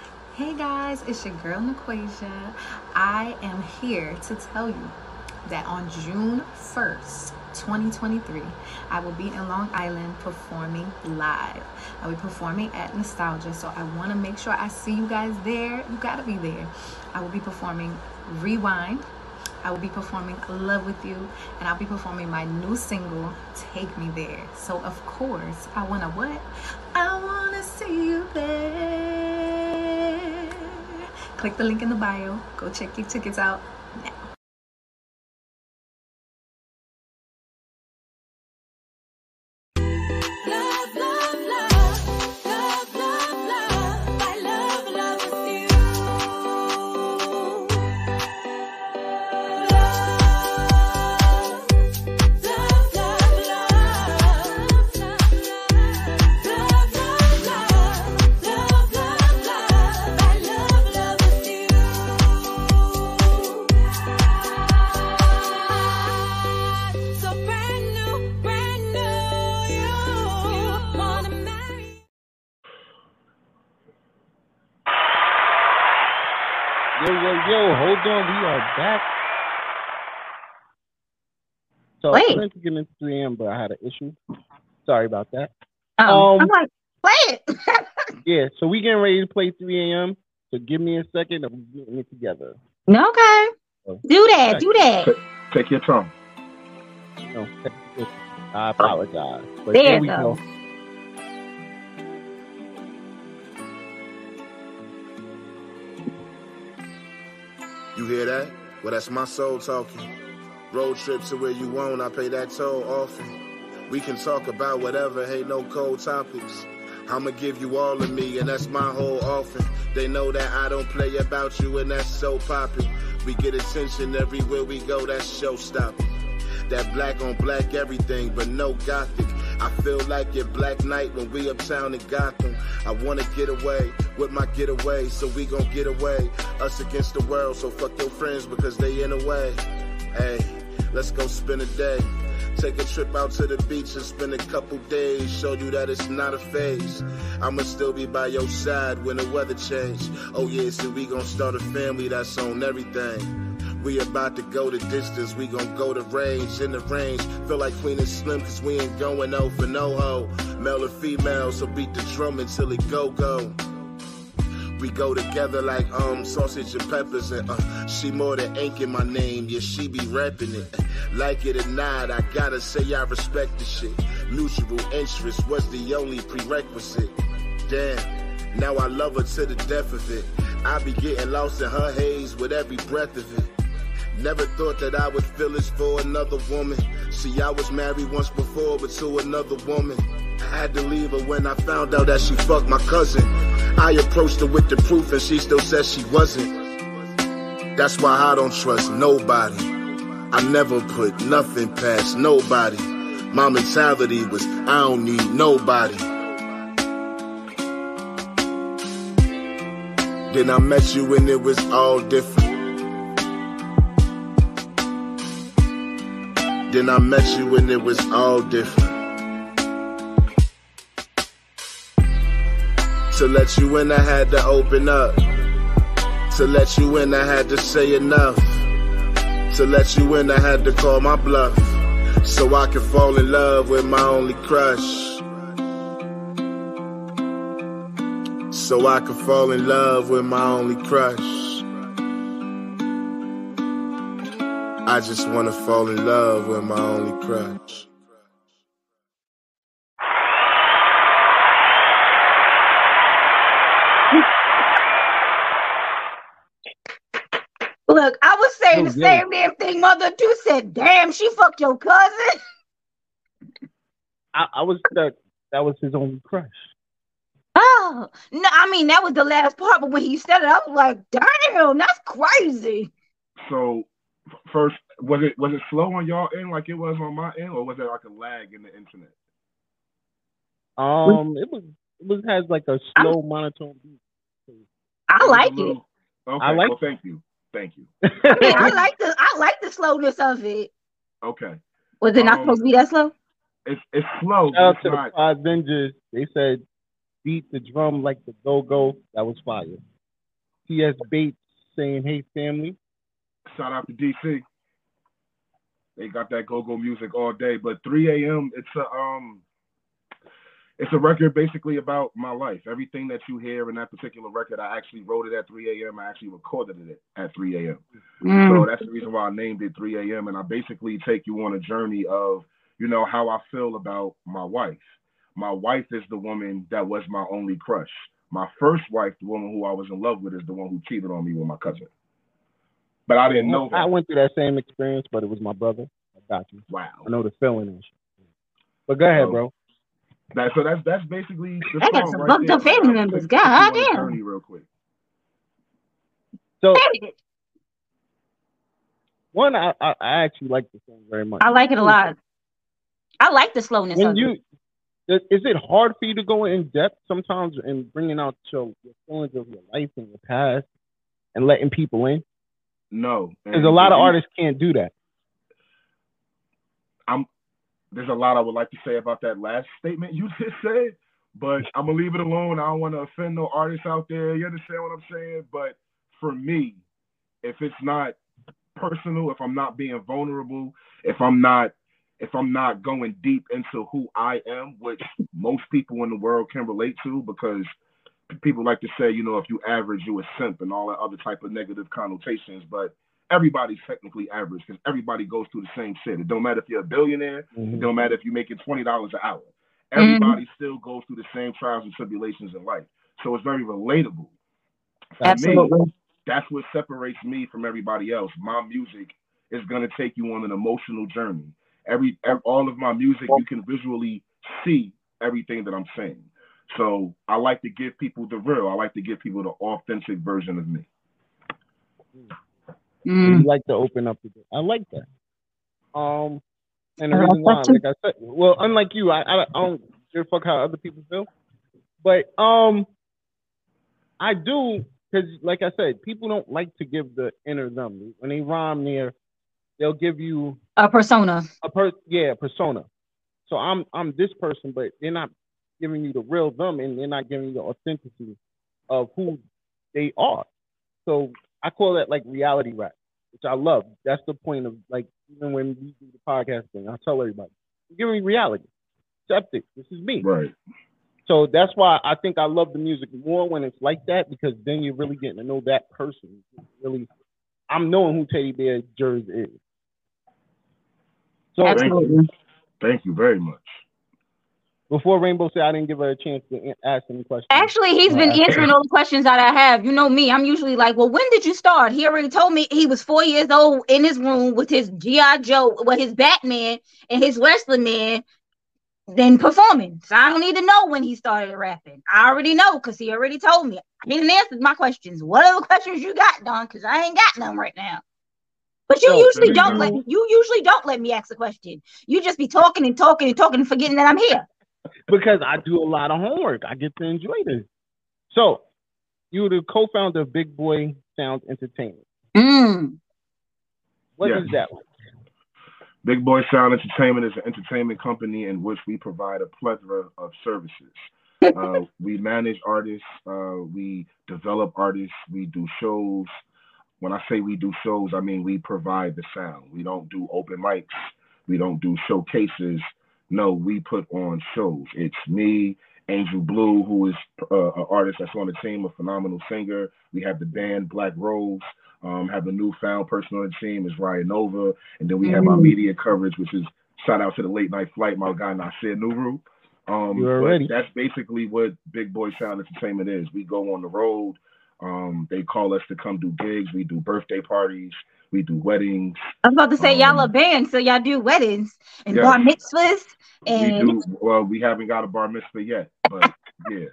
Hey guys, it's your girl Naquasia. I am here to tell you that on June 1st, 2023, I will be in Long Island performing live. I'll be performing at Nostalgia, so I want to make sure I see you guys there. You gotta be there. I will be performing Rewind. I will be performing Love With You, and I'll be performing my new single, Take Me There. So, of course, I wanna what? I wanna see you there. Click the link in the bio. Go check your tickets out
So
Wait.
I meant to get into 3 a.m., but I had an issue. Sorry about that.
Um,
Um,
I'm like, play it.
Yeah, so we getting ready to play 3 a.m. So give me a second and we're getting it together.
okay. Do that. Do that.
Take your time.
No, I apologize. But
There
here we
though.
go.
You hear that? Well, that's my soul talking. Road trip to where you want, I pay that toll often. We can talk about whatever, ain't no cold topics. I'ma give you all of me, and that's my whole offering. They know that I don't play about you, and that's so poppin'. We get attention everywhere we go, that's show stopping. That black on black everything, but no gothic. I feel like your Black Knight when we uptown in Gotham. I wanna get away with my getaway, so we gon' get away. Us against the world, so fuck your friends because they in a way. Hey, let's go spend a day. Take a trip out to the beach and spend a couple days. Show you that it's not a phase. I'ma still be by your side when the weather change. Oh yeah, so we gon' start a family that's on everything. We about to go the distance, we gon' go the range, in the range. Feel like Queen and Slim, cause we ain't going no for no ho. Male or female, so beat the drum until it go go. We go together like um sausage and peppers and uh, she more than ink in my name, yeah she be rapping it. Like it or not, I gotta say I respect the shit. Mutual interest was the only prerequisite. Damn, now I love her to the death of it. I be getting lost in her haze with every breath of it. Never thought that I would feel this for another woman. See, I was married once before, but to another woman. I had to leave her when I found out that she fucked my cousin. I approached her with the proof and she still says she wasn't. That's why I don't trust nobody. I never put nothing past nobody. My mentality was I don't need nobody. Then I met you and it was all different. Then I met you and it was all different. To let you in, I had to open up. To let you in, I had to say enough. To let you in, I had to call my bluff. So I could fall in love with my only crush. So I could fall in love with my only crush. I just wanna fall in love with my only crush.
Look, I was saying
No,
the
yeah.
same damn thing. Mother too said, "Damn, she fucked your cousin."
I, I was that that was his only crush.
Oh no, I mean that was the last part, but when he said it, I was like, "Damn, that's crazy."
So first, was it was it slow on y'all end like it was on my end, or was there like a lag in the internet?
Um, it was it was has like a slow monotone beat.
I like it.
little- Okay,
I like-
well, thank you, thank you.
I mean, I like the I like the slowness of it.
Okay,
Was it not
Um,
supposed to be that slow?
it's it's slow.
Shout
But
out
it's
to the. Five Ninjas. They said beat the drum like the go go. That was fire. T.S. Bates saying, "Hey family."
Shout out to DC. They got that go-go music all day. But 3 a.m. It's a um, it's a record basically about my life. Everything that you hear in that particular record, I actually wrote it at 3 a.m. I actually recorded it at 3 a.m.
Mm.
So that's the reason why I named it 3 a.m. And I basically take you on a journey of, you know, how I feel about my wife. My wife is the woman that was my only crush. My first wife, the woman who I was in love with, is the one who cheated on me with my cousin. But I didn't know
I went through that same experience, but it was my brother. I got you.
Wow.
I know the feeling. But go ahead,
So-
bro.
That, so that's that's basically the
They got some
right
fucked
there.
up family members.
take- take
God damn.
real quick.
So one, I, I I actually like the song very much.
I like it a lot. I like the slowness
When
of
you
it.
is is it hard for you to go in depth sometimes in bringing out your, your feelings of your life and your past and letting people in?
No,
Because a lot of artists can't do that.
I'm there's a lot I would like to say about that last statement you just said, but I'm gonna leave it alone. I don't want to offend no artists out there. You understand what I'm saying? But for me, if it's not personal, if I'm not being vulnerable, if I'm not if I'm not going deep into who I am, which most people in the world can relate to, because people like to say, you know, if you average, you a simp and all that other type of negative connotations. But everybody's technically average because everybody goes through the same shit. It don't matter if you're a billionaire. It mm-hmm. don't matter if you're making twenty dollars an hour. Mm-hmm. Everybody still goes through the same trials and tribulations in life. So it's very relatable. For me,
Absolutely.
that's what separates me from everybody else. My music is gonna take you on an emotional journey. Every, ev all of my music, you can visually see everything that I'm saying. So I like to give people the real. I like to give people the authentic version of me.
Mm. Mm.
You like to open up. I like that. Um, and the reason why, like I said, well, unlike you, I, I, I don't give a fuck how other people feel, but um, I do because, like I said, people don't like to give the inner them when they rhyme near. They'll give you
A persona.
a per yeah persona. So I'm I'm this person, but they're not giving you the real them, and they're not giving you the authenticity of who they are. So I call that like reality rap, which I love. That's the point of like even when we do the podcast thing, I tell everybody, give me reality, accept it. This is me.
Right.
So that's why I think I love the music more when it's like that because then you're really getting to know that person. Really, I'm knowing who Teddy Bear Jerz is. So
Thank
Absolutely.
you. Thank you very much.
Before Rainbow said I didn't give her a chance to ask any questions.
Actually, he's been answering all the questions that I have. You know me, I'm usually like, well, when did you start? He already told me he was four years old in his room with his G.I. Joe, with his Batman and his wrestling man, then performing. So I don't need to know when he started rapping. I already know because he already told me. He didn't answer my questions. What other questions you got, Don? Because I ain't got none right now. But you
So,
usually don't
go.
let you usually don't let me ask a question. You just be talking and talking and talking and forgetting that I'm here.
Because I do a lot of homework. I get to enjoy this. So, you're the co-founder of Big Boy Sound Entertainment.
Mm.
What
Yes.
is that?
Big Boy Sound Entertainment is an entertainment company in which we provide a plethora of services. Uh, we manage artists, uh, we develop artists, we do shows. When I say we do shows, I mean we provide the sound. We don't do open mics, we don't do showcases. No, we put on shows. It's me, Angel Blue, who is uh, an artist that's on the team, a phenomenal singer. We have the band Black Rose. Um, have a newfound person on the team is Ryan Nova, and then we have our
Mhm.
media coverage, which is shout out to the late night flight, my guy Nasir Nuru. Um,
You
but that's basically what Big Boy Sound Entertainment is. We go on the road. Um, they call us to come do gigs. We do birthday parties. We do weddings.
I was about to say y'all
Um,
a band, so y'all do weddings and
yes.
bar mitzvahs,
We
and
do. Well, we haven't got a bar mitzvah yet, but yeah.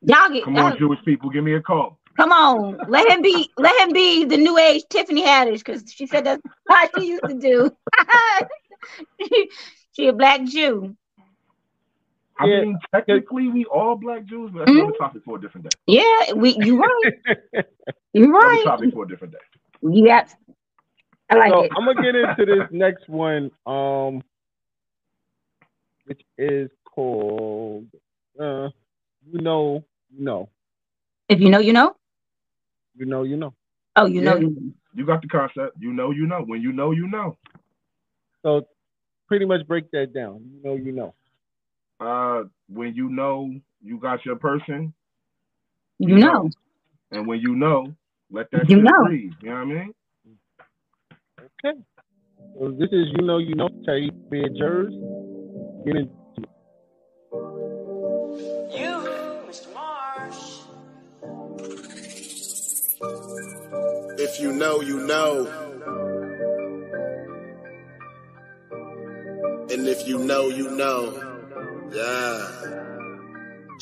y'all get
Come
y'all-
on, Jewish people, give me a call.
Come on, let him be. Let him be the new age Tiffany Haddish, because she said that's what she used to do. she, she a black Jew.
I
Yeah.
mean, technically, we all black Jews, but that's another topic for a different day.
Yeah, we. You right. You
Another
right.
topic for a different day.
Yeah, I like
so
it.
I'm gonna get into this next one, um, which is called uh, "You Know, You Know,
If you know, you know.
You Know, You Know."
Oh, you know.
Yeah.
You know.
You got the concept. You know, you know. When you know, you know.
So pretty much break that down. You know, you know.
Uh, when you know you got your person,
You know.
and when you know, let that
You
shit
know.
breathe. You know what I mean?
Okay. So this is you know, you know. Teddy Bear Jerz. Get into it.
You, Mr. Marsh.
If you know, you know. And if you know, you know. Yeah.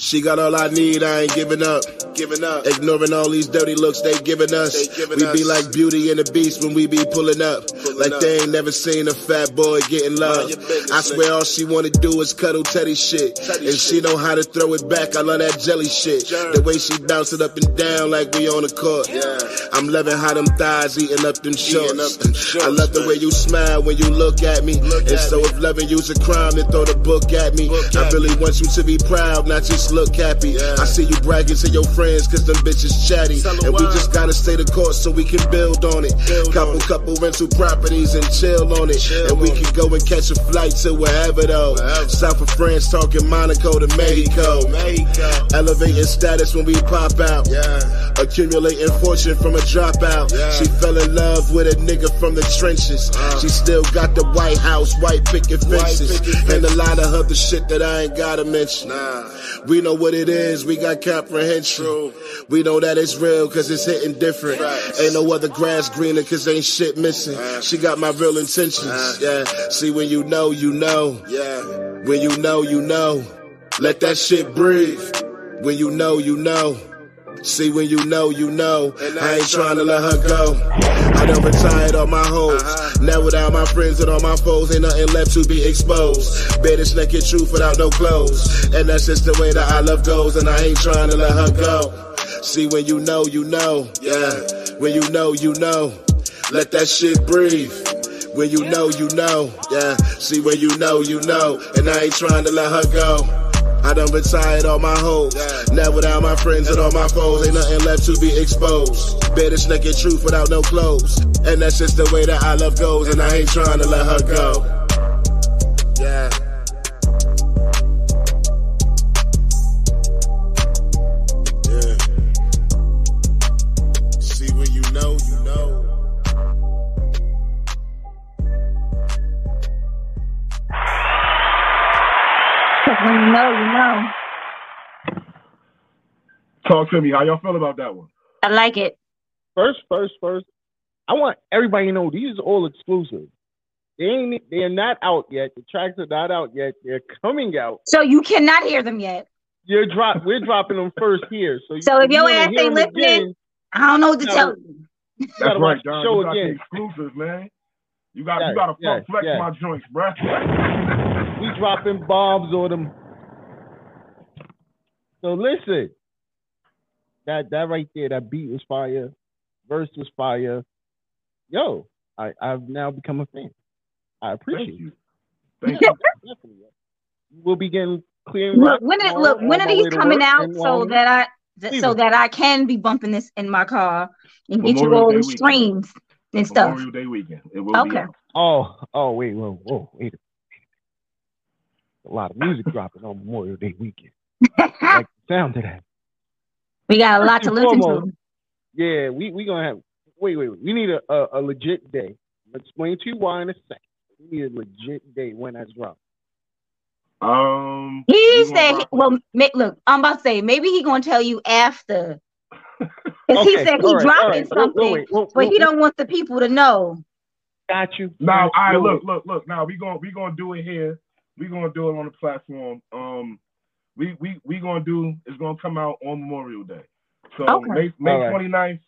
She got all I need, I ain't giving up. Giving up. Ignoring all these dirty looks they giving us. we be like Beauty and the Beast when we be pulling up. like they ain't never seen a fat boy getting love. I swear all she wanna do is cuddle Teddy shit. and she know how to throw it back. I love that jelly shit. The way she bounce it up and down like we on the court. I'm loving how them thighs eating up them shorts. I love the way you smile when you look at me. and so if loving you's a crime, then throw the book at me. I really want you to be proud, not just look happy. I see you bragging to your friends cause them bitches chatty. And we just gotta stay the course so we can build on it. couple, couple rental properties and chill on it. and we can go and catch a flight to wherever though. South of France talking Monaco to Mexico. Elevating status when we pop out. Accumulating fortune from a dropout. She fell in love with a nigga from the trenches. She still got the White House, white picket fences. and a lot of other shit that I ain't gotta mention. We know what it is, we got comprehension. We know that it's real cause it's hitting different. Ain't no other grass greener cause ain't shit missing. She got my real intentions. Yeah. See when you know, you know. Yeah. When you know, you know. Let that shit breathe. When you know, you know. See when you know, you know. I ain't trying to let her go. I done retired all my hoes. Now without my friends and all my foes, ain't nothing left to be exposed. Baddest naked truth without no clothes. And that's just the way that I love goes, and I ain't trying to let her go. See when you know, you know. Yeah. When you know, you know. Let that shit breathe. When you know, you know. Yeah. See when you know, you know. And I ain't trying to let her go. I done retired all my hoes. Now without my friends and all my foes, ain't nothing left to be exposed. Baddest naked truth without no clothes. And that's just the way that I love goes, and I ain't trying to let her go. Yeah. Know, you know.
Talk to me. How y'all feel about that one?
I like it.
First, first, first. I want everybody to know these are all exclusive. They ain't they're not out yet. The tracks are not out yet. They're coming out.
So you cannot hear them yet.
You're drop we're dropping them first here. So,
So if
you
your
wanna
ass ain't
them
listening,
again,
I don't know what to
No.
tell you.
you
That's
gotta
right,
watch
John.
show
You got the
again.
exclusives, man. You got
Yes,
you got to
yes,
flex
yes.
my joints, bruh.
We dropping bombs on them. So listen, that that right there, that beat was fire, verse was fire. Yo, I I've now become a fan. I appreciate
Thank
it.
you. Thank you.
Definitely. We'll begin clearing.
Look, when it, look, when are these coming out so that I that, so that I can be bumping this in my car and get you
Memorial
all the streams and stuff.
Memorial Day weekend. It will
Okay.
out.
Oh, oh, wait, whoa, whoa, wait. A lot of music dropping on Memorial Day weekend. I like the sound of that.
we got a lot
First
to listen
foremost,
to.
Yeah, we we gonna have. Wait, wait, wait. We need a, a, a legit day. I'll explain to you why in a second. We need a legit day when that's drop.
Um,
He said,
rock-
"Well, ma- look, I'm about to say maybe he gonna tell you after Because he said he
all right, all
dropping
right. Wait,
something,
wait, wait,
but he
wait,
don't want the people to know.
Got you.
Now, I
Wait,
look, look, look. Now we gonna we gonna do it here. We gonna do it on the platform. Um, we we we gonna do. It's gonna come out on Memorial Day. So
Okay.
May May
All right.
29th,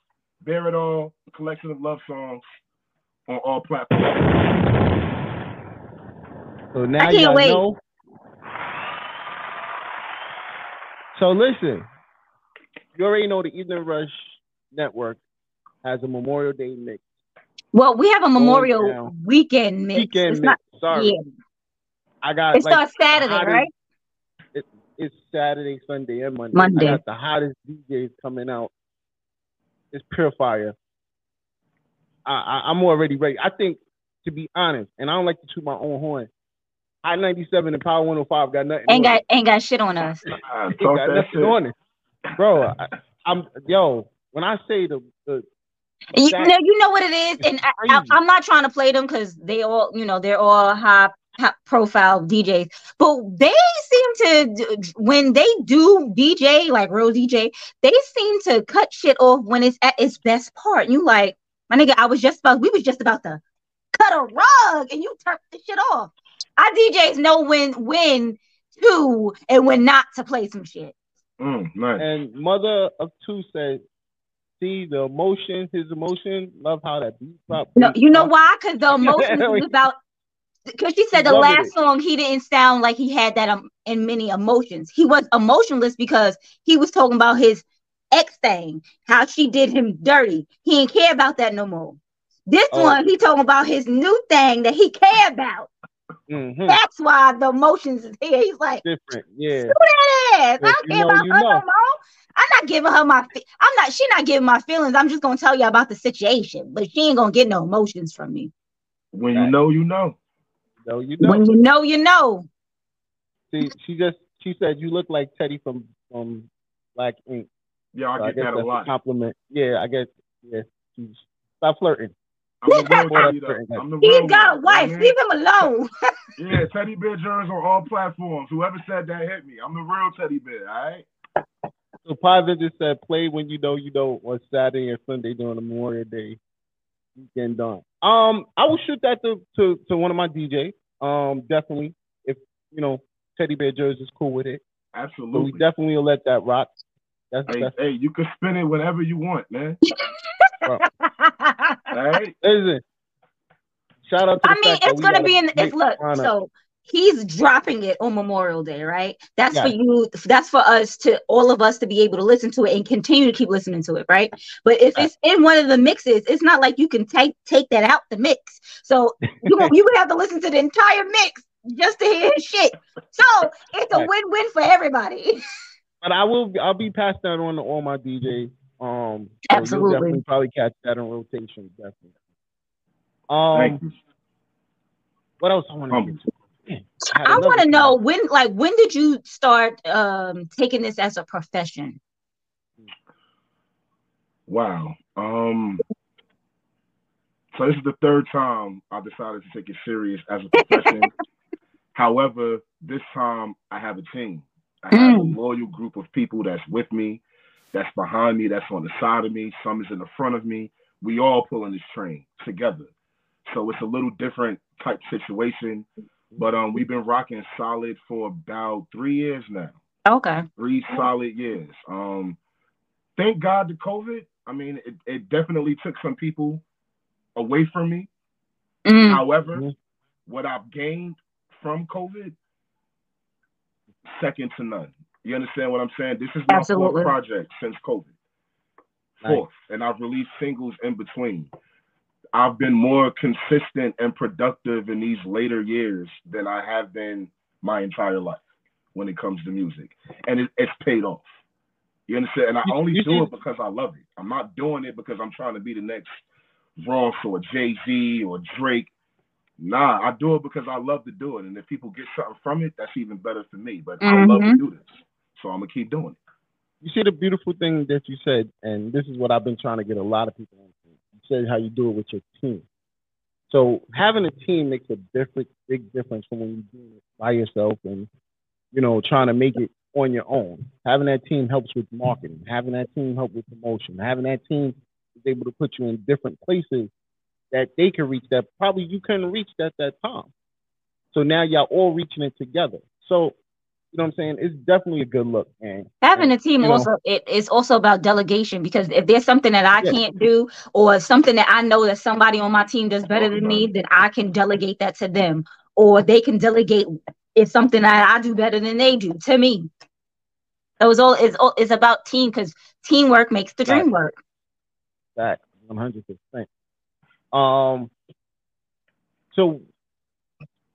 Bear It All, collection of love songs on all platforms.
So now
I can't
y'all
wait.
know. So listen, you already know the Evening Rush Network has a Memorial Day mix.
Well, we have a Memorial weekend mix.
Weekend
it's
mix.
not.
Sorry,
Yeah,
I got
it
like
starts Saturday,
hottest-
right?
It, it's Saturday, Sunday, and Monday.
Monday.
I got the hottest DJs coming out. It's pure fire. I, I, I'm already ready. I think, to be honest, and I don't like to toot my own horn. I 97 and Power 105 got nothing.
Ain't
on
got ain't got shit on us.
It.
talk
got
that
nothing
shit.
on it, bro. I, I'm yo. When I say the the
You,
That-
no, you know what it is, and I, I, I'm not trying to play them because they all, you know, they're all high, high profile DJs. But they seem to, when they do DJ, like real DJ, they seem to cut shit off when it's at its best part. And you like, my nigga, I was just about, we was just about to cut a rug, and you turned the shit off. Our DJs know when, when to, and when not to play some shit.
Mm, nice.
and mother of two said, "See the emotion, his emotion. Love how that beat drop.
No, you know why? Because the emotion is about. Because she said the
Loving
last
it.
song he didn't sound like he had that um, in many emotions. He was emotionless because he was talking about his ex thing, how she did him dirty. He didn't care about that no more. This
Oh.
one, he talking about his new thing that he care about.
Mhm.
That's why the emotions is here. He's like,
Different, yeah.
yes, I
If
don't
you
care
know,
about
you
her no
know.
more. I'm not giving her my. Fe- I'm not. She not giving my feelings. I'm just gonna tell you about the situation, but she ain't gonna get no emotions from me.
When you know, you know.
So you know.
When you know, you know.
See, she just she said you look like Teddy from from Black Ink.
Yeah, I
So I
get
guess
that a
that's a
lot.
compliment. Yeah, I guess. Yeah, she's stop flirting.
I'm the real
What
Teddy, though. I'm the
He's
real
got a wife.
you know
Leave him alone.
Yeah, Teddy Bear Jerz on all platforms. Whoever said that hit me. I'm the real Teddy Bear, all right?
So Private just said play when you know you know on Saturday and Sunday during the Memorial Day weekend done. Um, I will shoot that to, to, to one of my DJs. Um, definitely. If you know Teddy Bear Jerz is cool with it. So we definitely will let that rock. That's,
Hey,
that's
hey, you can spin it whenever you want, man. All right?
listen. Shout out to the
I mean, it's gonna be
a
in. It's look.
lineup.
So he's dropping it on Memorial Day, right? That's for you. That's for us to all of us to be able to listen to it and continue to keep listening to it, right? But if it's in one of the mixes, it's not like you can take take that out the mix. So you you would have to listen to the entire mix just to hear his shit. So it's a win win for everybody.
But I will. I'll be passed that on to all my DJs. Um, so
Absolutely.
You'll definitely probably catch that in rotation. Definitely. Um,
Thank you.
what else I want to
Humble.
get to? Man, had
I want to know when, like, when did you start um taking this as a profession?
Wow. Um. So this is the third time I decided to take it serious as a profession. However, this time I have a team. I have a
Mm.
loyal group of people that's with me, that's behind me, that's on the side of me. Some is in the front of me. We all pulling this train together. So it's a little different type situation. But um, we've been rocking solid for about three years now
Okay.
three solid years. Um, thank God to COVID. I mean, it, it definitely took some people away from me.
Mm.
However,
Mhm.
what I've gained from COVID, second to none. You understand what I'm saying? This is my
Absolutely.
fourth project since COVID.
Nice.
Fourth, and I've released singles in between. I've been more consistent and productive in these later years than I have been my entire life when it comes to music, and it, it's paid off. You understand? And I only do it because I love it. I'm not doing it because I'm trying to be the next Ross or Jay Z or Drake. Nah, I do it because I love to do it, and if people get something from it, that's even better for me. But I love to
Mhm.
do this, so I'm gonna keep doing it.
You see the beautiful thing that you said, and this is what I've been trying to get a lot of people into. Said how you do it with your team. So having a team makes a different, big difference from when you're doing it by yourself and you know trying to make it on your own. Having that team helps with marketing. Having that team help with promotion. Having that team is able to put you in different places that they can reach that probably you couldn't reach at that time. So now y'all all reaching it together. So you know what I'm saying? It's definitely a good look, man.
Having
And,
a team
you know-
also it is also about delegation because if there's something that I
Yeah.
can't do or something that I know that somebody on my team does better than me, then I can delegate that to them, or they can delegate if something that I do better than they do to me. It was all it's all it's about team because teamwork makes the dream work.
That 100 percent. Um. So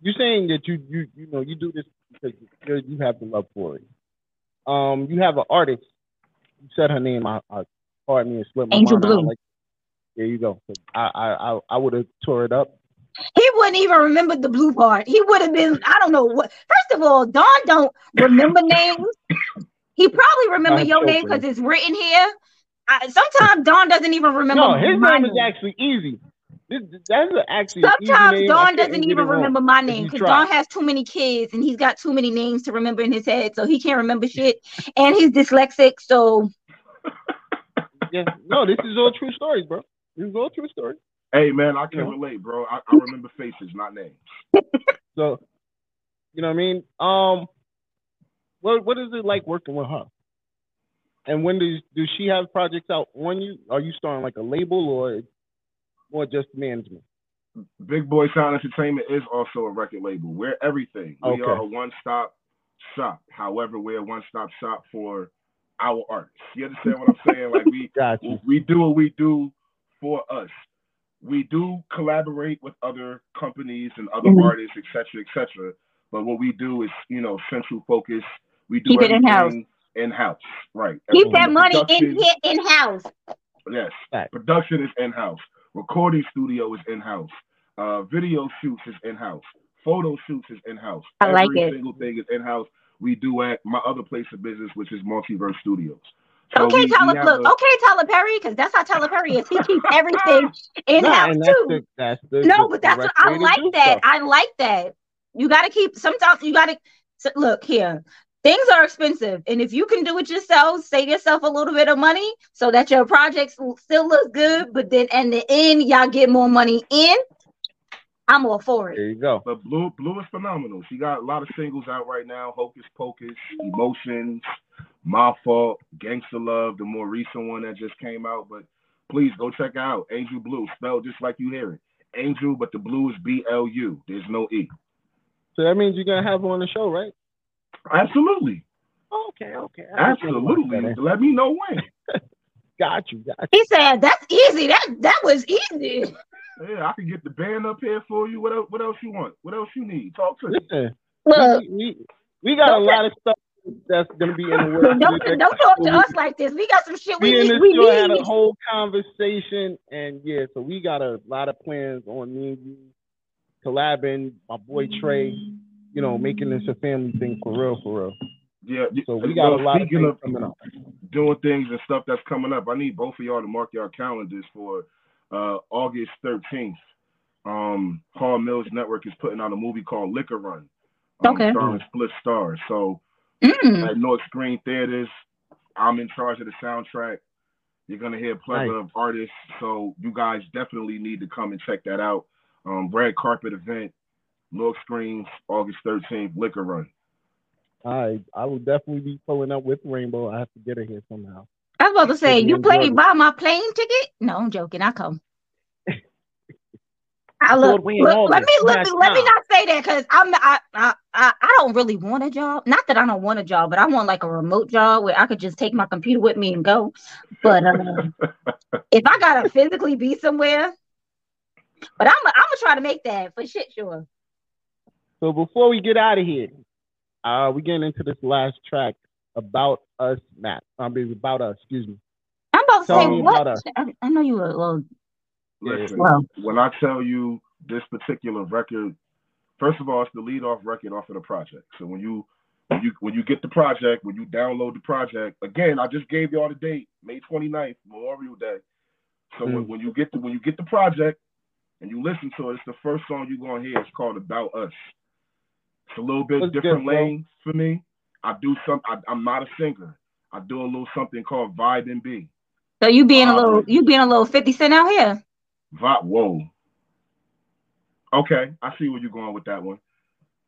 you're saying that you you you know you do this because you have the love for it. Um, you have an artist. You said her name. I, I pardon me, it slipped my
Angel
mind.
Blue.
Like, there you go. I I I, would have tore it up.
He wouldn't even remember the blue part. He would have been, I don't know what. First of all, Don don't remember names. He probably remember your
so
name because it's written here. I, sometimes Don doesn't even remember
No, his
my
name is actually easy. This, that's actually
Sometimes
name.
Don doesn't even remember my name because
tried.
Don has too many kids and he's got too many names to remember in his head, so he can't remember shit. And he's dyslexic, so
Yeah, no, this is all true stories, bro. This is all true stories.
Hey man, I can
Yeah.
relate, bro. I, I remember faces, not names.
So, you know what I mean? Um, what what is it like working with her? And when does does she have projects out on you? Are you starting like a label or more just management?
Big Boy Sound Entertainment is also a record label. We're everything. We
Okay.
are a one-stop shop. However, we're a one-stop shop for our artists. You understand what I'm saying? Like we
Got you.
we do what we do for us. We do collaborate with other companies and other
Mhm.
artists, etc., cetera, et cetera. But what we do is, you know, central focus. We do
Keep it in-house.
everything in-house, right?
keep
Everything.
that money in here in house.
Yes.
Right.
Production is in house. Recording studio is in house. Uh, video shoots is in house. Photo shoots is in house.
I like
Every
it.
single thing is in house. We do at my other place of business, which is Multiverse Studios. So
Okay,
we- we
Tyler,
have
look,
a-
okay, Tyler Perry, because that's how Tyler Perry is. He keeps everything in house
and
too.
the that's the
No, but that's what I like that.
stuff.
I like that. You got to keep. Sometimes you got to so look here. Things are expensive, and if you can do it yourself, save yourself a little bit of money so that your projects still look good. But then, in the end, y'all get more money in. I'm all for it.
There you go.
But Blue Blue is phenomenal. She got a lot of singles out right now. Hocus Pocus, Emotions, My Fault, Gangsta Love, the more recent one that just came out. But please go check out Angel Blue, spelled just like you hear it. Angel, but the blue is B L U. There's no E.
So that means you're gonna have her on the show, right?
Absolutely.
Okay, okay. I just wanna watch
Absolutely.
eh?
Let me know when.
Got you, got you.
He said, "That's easy. That that was easy."
Yeah, I can get the band up here for you. What else? What else you want? What else you need? Talk to me.
Listen,
Look,
we, we, we got a
Don't
lot of stuff that's gonna be in the world.
don't don't talk to us like this. We got some shit we
we in
need. We
show had a whole conversation, and yeah, so we got a lot of plans on me and you collabing. My boy Trey, you know, making this a family thing for real, for real.
Yeah.
So we got a lot of
speaking
things coming up.
doing things and stuff that's coming up. I need both of y'all to mark your calendars for uh, August 13th. Um, Hall Mills Network is putting out a movie called Liquor Run. Um,
Okay.
Starring Split Stars. So
Mm.
at North Screen Theaters, I'm in charge of the soundtrack. You're gonna hear a plethora
Nice.
of artists, so you guys definitely need to come and check that out. Um, red carpet event, North Screens, August 13th, Liquor Run.
I I will definitely be pulling up with Rainbow. I have to get her here somehow.
I was about to say,
you
you
enjoy
play
it.
buy my plane ticket? No, I'm joking. I come. I
Thought
look, look let me let me let me not say that because I'm I, I I I don't really want a job. Not that I don't want a job, but I want like a remote job where I could just take my computer with me and go. But uh, if I gotta physically be somewhere, but I'm I'm gonna try to make that for shit sure.
So before we get out of here, uh, we getting into this last track about us, Matt. I mean, about us. Excuse me.
I'm about to
Tell
say what
about us.
I, I know you were a little
Listen,
Well-
when I tell you this particular record, first of all, it's the lead off record off of the project. So when you when you when you get the project, when you download the project, again, I just gave y'all the date, May 29th, Memorial Day. So when,
Mm.
when you get the when you get the project and you listen to it, it's the first song you're gonna hear. It's called About Us. It's a little bit
That's good,
different
bro.
lane for me. I do some. I, I'm not a singer. I do a little something called vibe and B.
So you being a little, you being a little Fifty Cent out here.
Vibe. Whoa. Okay, I see where you're going with that one.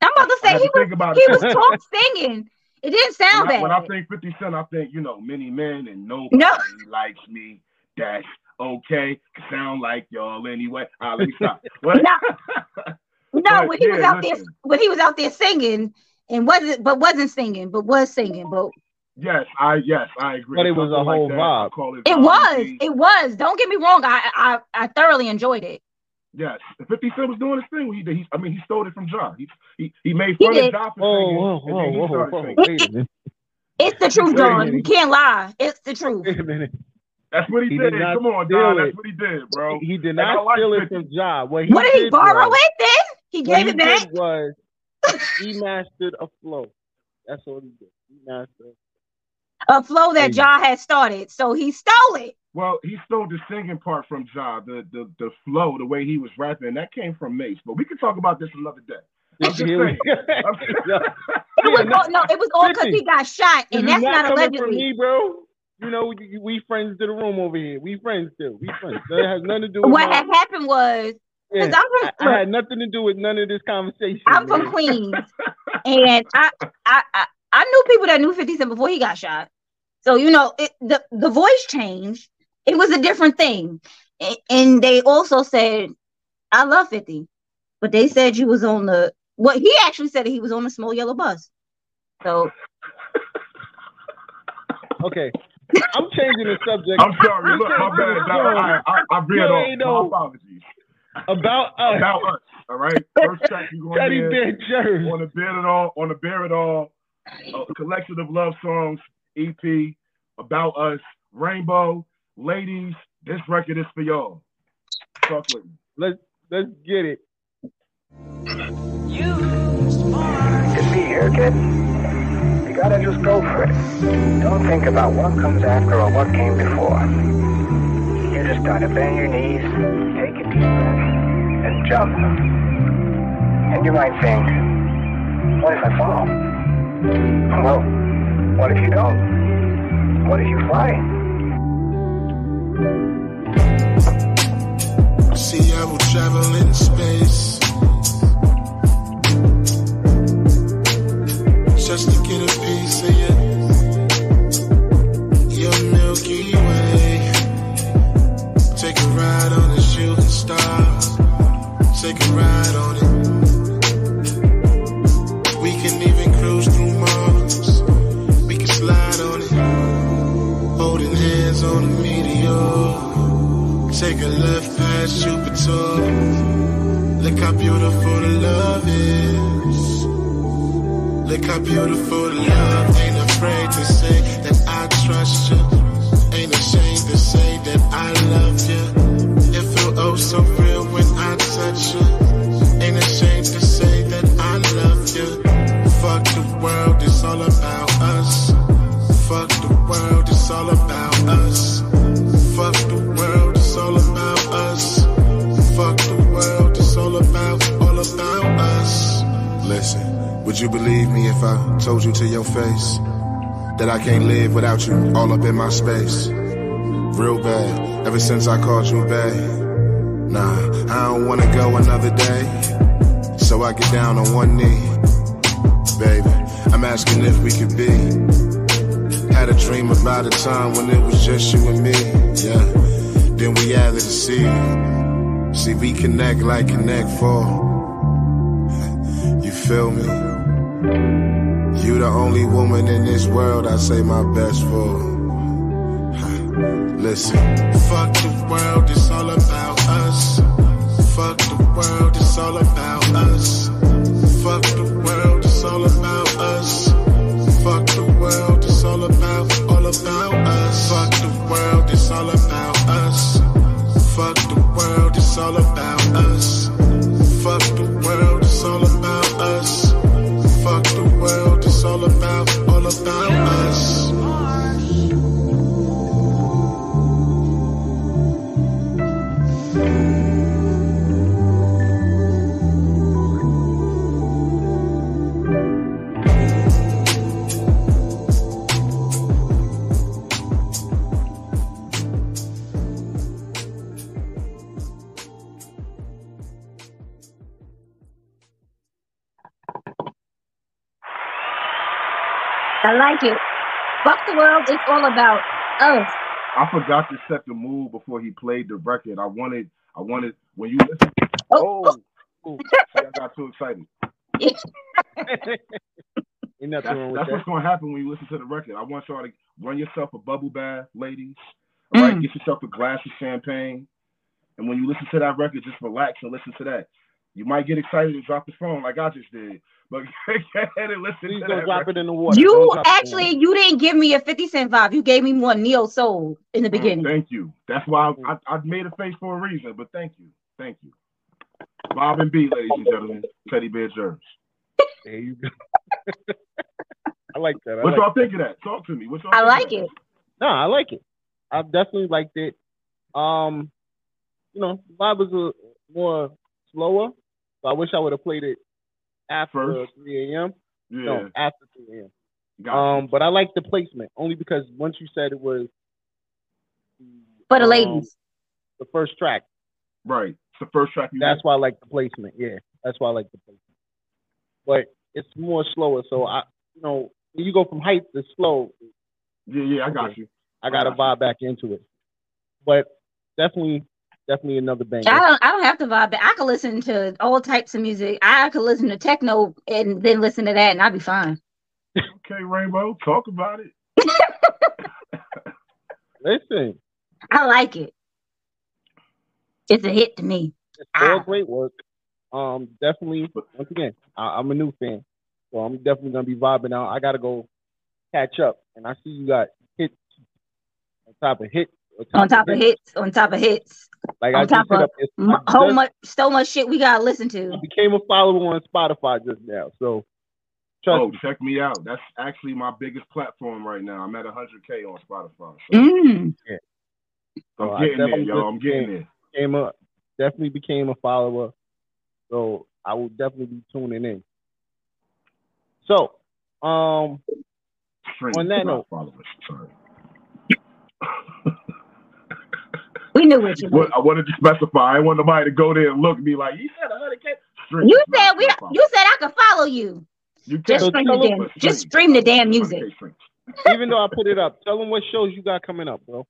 I'm about to
I
say
had
he
to
was
think about
he
it.
was talk singing. It didn't sound
when, I,
bad.
when I think 50 Cent, I think, you know, many men and nobody
No.
likes me. That's okay. Sound like y'all anyway. Ah, let me stop. What?
no,
but
when he was
yeah,
out there,
listen.
when he was out there singing and wasn't, but wasn't singing, but was singing. But
yes, I yes, I agree.
But it was a
Something
whole
that,
vibe.
call it
it was, it was. Don't get me wrong. I, I, I thoroughly enjoyed it.
Yes, 50 Cent was doing his thing. He did. He, I mean, he stole it from Ja. He he, he made fun
did.
of Ja for
Whoa,
singing,
whoa,
and
whoa,
then he
whoa,
started
whoa.
singing.
Wait.
It's the truth, John. You can't lie. It's the truth.
Wait a minute.
That's what he,
He
did.
did
Come on,
steal
Don.
it.
That's what he did, bro.
He did
And I
not
like
steal it
50.
from Ja. What he
What did he borrow
was,
it then? He
what
gave
he
it back.
did was he mastered a flow. That's all he did. He mastered.
A flow that
Hey.
Ja had started, so he stole it.
Well, he stole the singing part from Ja, the, the the flow, the way he was rapping. That came from Mase. But we can talk about this another day. I'm just saying. I'm just-
It was all, no, it was all because he got shot, and
is
that's not,
coming from
allegedly.
me, bro. You know, we, we friends to the room over here. We friends too. We friends. That has nothing to do with
What had happened was,
yeah.
because I'm from,
I had nothing to do with none of this conversation.
I'm from. Queens, and I, I, I, I knew people that knew 50 Cent before he got shot. So you know, it, the the voice changed. It was a different thing, and, and they also said, "I love 50," but they said you was on the. What he actually said that he was on the small yellow bus. So
Okay. I'm changing the subject.
I'm sorry. Look, my bad. Don. I, I, I read
You
off.
ain't
My apologies.
About us.
About us. All right. First track you going
Teddy
in
Bear Jerry.
on the Bear It All, on the Bear It All, uh, a collection of love songs, EP, about us, Rainbow, ladies. This record is for y'all. Talk with me.
Let's let's get it.
Just be here, kid. You gotta just go for it. Don't think about what comes after or what came before. Just gotta bend your knees, take a deep breath, and jump. And you might think, what if I fall? Well, what if you don't? What if you fly?
See, I will travel in space just to get a piece of you. Your Milky ride on a shooting star. Take a ride on it. We can even cruise through Mars. We can slide on it. Holding hands on a meteor. Take a left past Jupiter. Look how beautiful the love is. Look how beautiful the love. Ain't afraid to say that I trust you. So real when I touch you. Ain't ashamed to say that I love you. Fuck the world, it's all about us. Fuck the world, it's all about us. Fuck the world, it's all about us. Fuck the world, it's all about, all about us. Listen, would you believe me if I told you to your face that I can't live without you all up in my space? Real bad, ever since I called you babe. Nah, I don't wanna go another day. So I get down on one knee. Baby, I'm asking if we could be. Had a dream about a time when it was just you and me. Yeah. Then we added a C. See, we connect like Connect Four. You feel me? You the only woman in this world I say my best for. Listen. Fuck the world, it's all about us. Fuck the world, it's all about us. Fuck the world, it's all about us. Fuck the world, it's all about, all about us.
Like it. Fuck the world. It's all about us.
I forgot to set the mood before he played the record. I wanted, I wanted when you listen.
Oh,
Oh, see, I got too excited.
Ain't nothing
That's,
wrong with
that's
that.
what's gonna happen when you listen to the record. I want y'all to run yourself a bubble bath, ladies. All right,
Mm.
get yourself a glass of champagne, and when you listen to that record, just relax and listen to that. You might get excited and drop the phone like I just did, but go ahead and listen
Please
to
don't
that
drop it in the water. Don't
You
drop it in the water.
actually, you didn't give me a 50 Cent vibe. You gave me more Neo Soul in the
Mm,
beginning.
thank you. That's why I, I, I made a face for a reason, but thank you, thank you. Bob and B, ladies and gentlemen, Teddy Bear Jerz.
There you go. I like that. I
What
like
y'all think of that? Talk to me. What y'all
I like it.
No, I like it. I definitely liked it. Um, you know, the vibe was a more slower. So I wish I would have played it after
First?
3 a.m.
Yeah,
No, after 3 a.m.
got
Um, but I like the placement only because once you said it was
For the
um,
ladies.
the first track,
right. It's the first track you
that's why I like the placement. Yeah, that's why I like the placement. But it's more slower, so I, you know, when you go from hype to slow,
Yeah, yeah, I got
Okay.
you.
I got to
got
vibe back into it. But definitely, definitely another banger.
I don't, I don't have to vibe. I can listen to all types of music. I could listen to techno and then listen to that, and I'll be fine.
Okay, Rainbow, talk about it.
Listen,
I like it. It's a hit to me.
it's all
Ah.
great work. Um, definitely. Once again, I, I'm a new fan, so I'm definitely gonna be vibing out. I gotta go catch up, and I see you got hits on top of hits
On top of hits, on top of hits,
Like
on
I
top of
up, it's,
whole much, so much shit we gotta listen to.
became a follower on Spotify just now, so trust
oh,
me.
check me out. That's actually my biggest platform right now. I'm at 100k on Spotify. So
Mm.
So
I'm
I
getting there,
definitely
y'all. I'm getting
became-
there.
became a definitely became a follower. So I will definitely be tuning in. So, um,
Strings,
on that note,
followers. Sorry.
We knew what you
What, I wanted to specify. I didn't want nobody to go there and look and be like, "You said 100k." Strings,
You said we. You said I could follow you.
You
Just
can,
stream the damn.
but
Just stream the damn music.
even though I put it up, tell them what shows you got coming up, bro.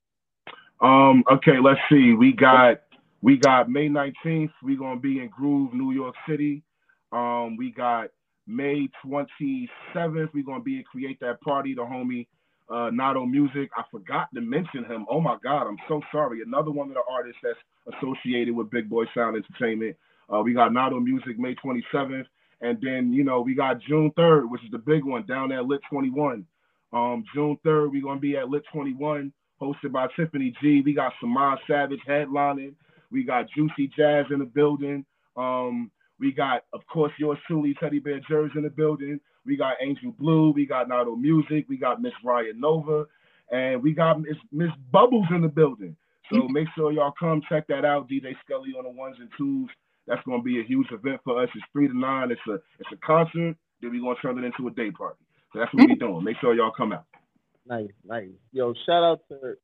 Um, okay, let's see. We got we got May 19th. We're gonna be in Groove, New York City. Um, we got May 27th. We're gonna be at Create That Party, the homie uh Nato Music. I forgot to mention him. Oh my god, I'm so sorry. Another one of the artists that's associated with Big Boy Sound Entertainment. Uh, we got Nato Music May 27th. And then, you know, we got June 3rd, which is the big one down at Lit 21. Um, June 3rd, we're gonna be at Lit 21 hosted by Tiffany G. We got Samad Savage headlining. We got Juicy Jazz in the building. Um, we got, of course, yours truly, Teddy Bear Jerz in the building. We got Angel Blue. We got Nato Music. We got Miss Ryan Nova. And we got Miss, Miss Bubbles in the building. So mm-hmm. make sure y'all come check that out. DJ Skelly on the ones and twos. That's going to be a huge event for us. It's three to nine. It's a it's a concert. Then we're going to turn it into a day party. So that's what we're mm-hmm. doing. Make sure y'all come out.
Nice, nice. Yo, shout out to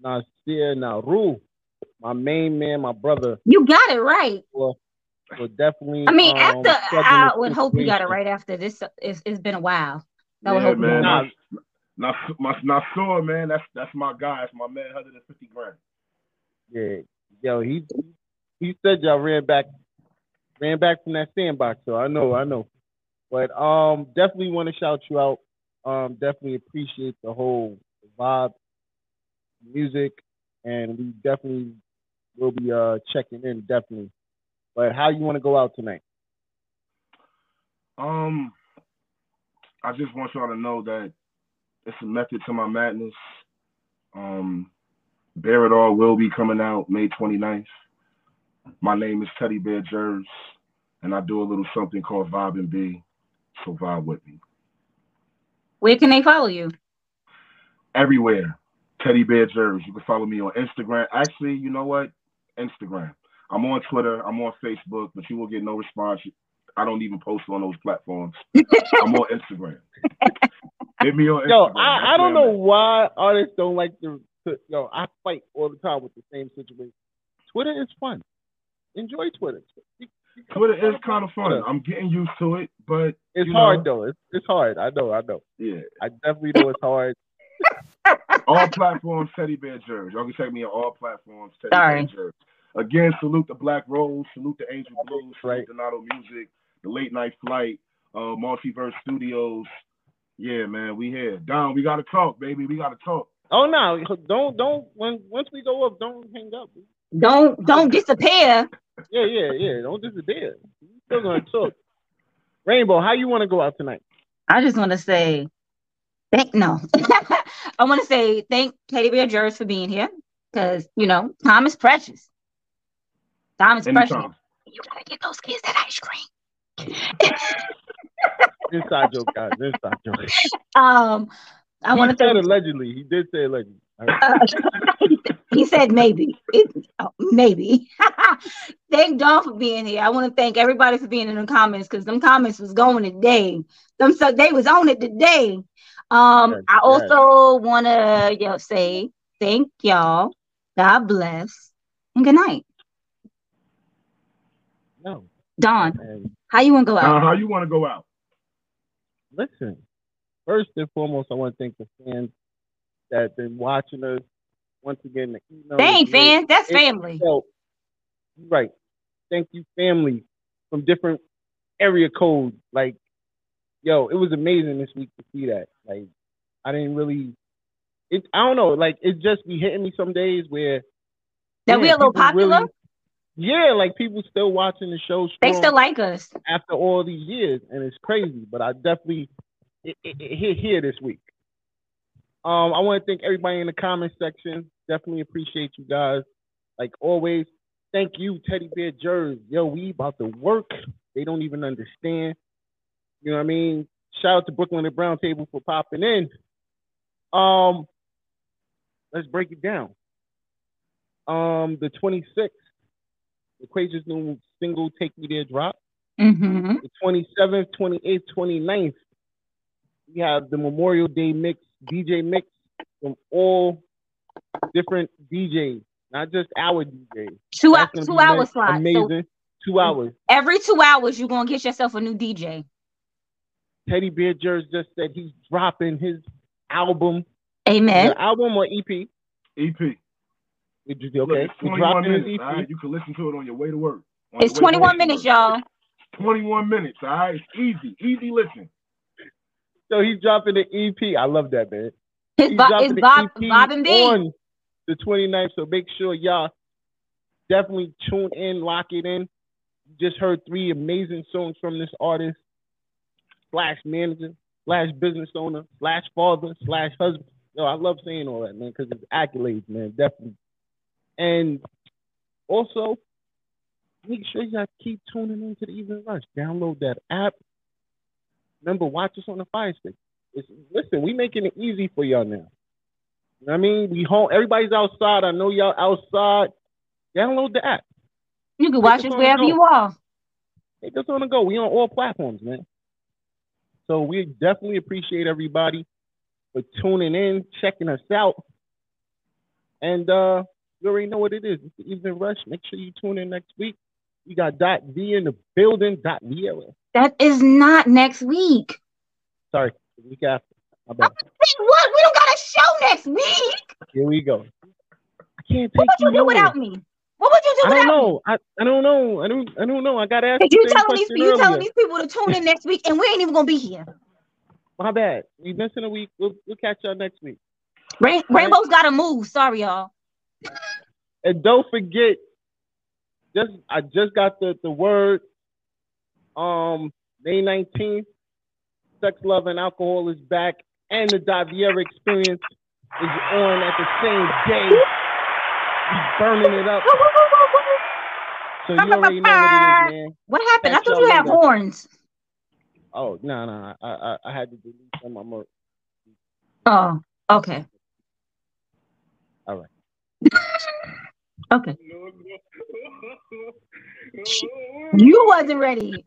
Nasir Naru, my main man, my brother.
You got it right.
For, for definitely.
I mean,
um,
after I
this
would hope you got it right after this. It's, it's been a while. I
yeah,
hope
man.
got it.
Not, not, not, Nasur, man. That's that's my guy. That's my man. 150 grand.
Yeah, yo, he he said y'all ran back, ran back from that sandbox. So I know, I know. But um, definitely want to shout you out. Um, definitely appreciate the whole vibe, music, and we definitely will be uh checking in definitely. But how you want to go out tonight?
Um, I just want y'all to know that it's a method to my madness. Um, Bear It All will be coming out May 29th. My name is Teddy Bear Jerz, and I do a little something called Vibe and B. So vibe with me.
Where can they follow you?
Everywhere, Teddy Bear Jerz. You can follow me on Instagram. Actually, you know what? Instagram. I'm on Twitter. I'm on Facebook, but you will get no response. I don't even post on those platforms. I'm on Instagram. Hit me on Instagram.
Yo, I, I don't know
I'm
why artists don't like to. to yo, I fight all the time with the same situation. Twitter is fun. Enjoy Twitter.
Twitter is kind of fun. I'm getting used to it, but
It's
you know,
hard though. It's it's hard. I know. I know.
Yeah,
I definitely know it's hard.
all platforms, Teddy Bear Jerz. Y'all can check me on all platforms, Teddy
Sorry.
Bear Jerz. Again, salute the Black Rose, salute the Angel Blues, salute
Right.
Donato Music, the Late Night Flight, uh, Multiverse Studios. Yeah, man, we here. Don, we gotta talk, baby. We gotta talk.
Oh no! Don't don't. When once we go up, don't hang up.
Don't don't disappear.
Yeah, yeah, yeah. Don't disappear. We still gonna talk. Rainbow, how you want to go out tonight?
I just want to say thank no. I want to say thank Teddy Bear Jerz for being here because you know time is precious. Is.
Anytime.
You gotta get those kids that ice cream.
Inside joke, guys. Inside joke.
Um, I want to thank.
allegedly. He did say allegedly.
Uh, he said maybe. It, oh, maybe. thank Don for being here. I want to thank everybody for being in the comments because them comments was going today. Them so they was on it today. Um,
Yes,
I
yes.
also want to you know, say thank y'all. God bless and good night.
No.
Don,
And
how you want to go
Don,
out?
Uh, how you want to go out?
listen, first and foremost, I want to thank the fans that have been watching us. Once again, the email.
They ain't fans. That's
It
family.
felt- right. Thank you, family from different area codes. Like, yo, it was amazing this week to see that. Like, I didn't really. It, I don't know. Like, it just be hitting me some days where
That we a little popular.
really- yeah, like people still watching the show.
they still like us.
after all these years, and it's crazy. But I definitely it, it, it hit here this week. Um, I want to thank everybody in the comment section. Definitely appreciate you guys. Like always, thank you, Teddy Bear Jerz. Yo, we about to work. They don't even understand. You know what I mean? Shout out to Brooklyn and Brown Table for popping in. Um, let's break it down. Um, the 26th, Equation's new single "Take Me There" drop
Mm-hmm.
the 27th, 28th, 29th, we have the Memorial Day mix, DJ mix from all different DJs, not just our DJs.
Two hour, two
be
hour
nice,
slot. So
Amazing. Two hours.
every two hours, you're gonna get yourself a new DJ.
Teddy Bear Jerz just said he's dropping his album.
Amen.
The album or EP?
EP.
Did you-
Look,
Okay.
it's
He's
21 minutes.
EP.
All right, you can listen to it on your way to work. On
It's
your way
21
home from
minutes,
work.
y'all.
21 minutes. All right, it's easy, easy listen.
So he's dropping the EP. I love that, man.
It's,
He's
Bob,
dropping
it's
the
Bob,
EP
Bob and B.
on the 29th. So make sure y'all definitely tune in, lock it in. You just heard three amazing songs from this artist, slash manager, slash business owner, slash father, slash husband. Yo, I love saying all that, man, because it's accolades, man, definitely. And also, make sure y'all keep tuning into the Evening Rush. Download that app. Remember, watch us on the Fire Stick. It's, listen, we making it easy for y'all now. You know what I mean? We home. Everybody's outside. I know y'all outside. Download the app.
You can watch
Take
us
us
wherever you are.
Take us on the go. We on all platforms, man. So we definitely appreciate everybody for tuning in, checking us out. And uh you already know what it is. It's the Evening Rush. Make sure you tune in next week. We got Dot V in the building. Dot Vieira.
That is not next week.
Sorry, the week after.
Say what? We don't got a show next week.
Here we go. I can't take
What would you do
nowhere.
without me? What would you do
I don't know. I, I don't know. I don't I don't know. I gotta ask
you telling these you telling these people to tune in next week, and we ain't even gonna be here.
My bad. We missing a week. We'll, we'll catch y'all next week.
Rain, Rainbow's got to move. Sorry, y'all.
And don't forget, just I just got the, the word. Um, May 19th, Sex, Love, and Alcohol is back, and the Daviera experience is on at the same day. We burning it up. So you already know what it is, man.
What happened? I thought
y'all
had horns.
Oh no, no, I, I I had to delete some. I'm a,
Oh, okay.
all right.
Okay. You wasn't ready.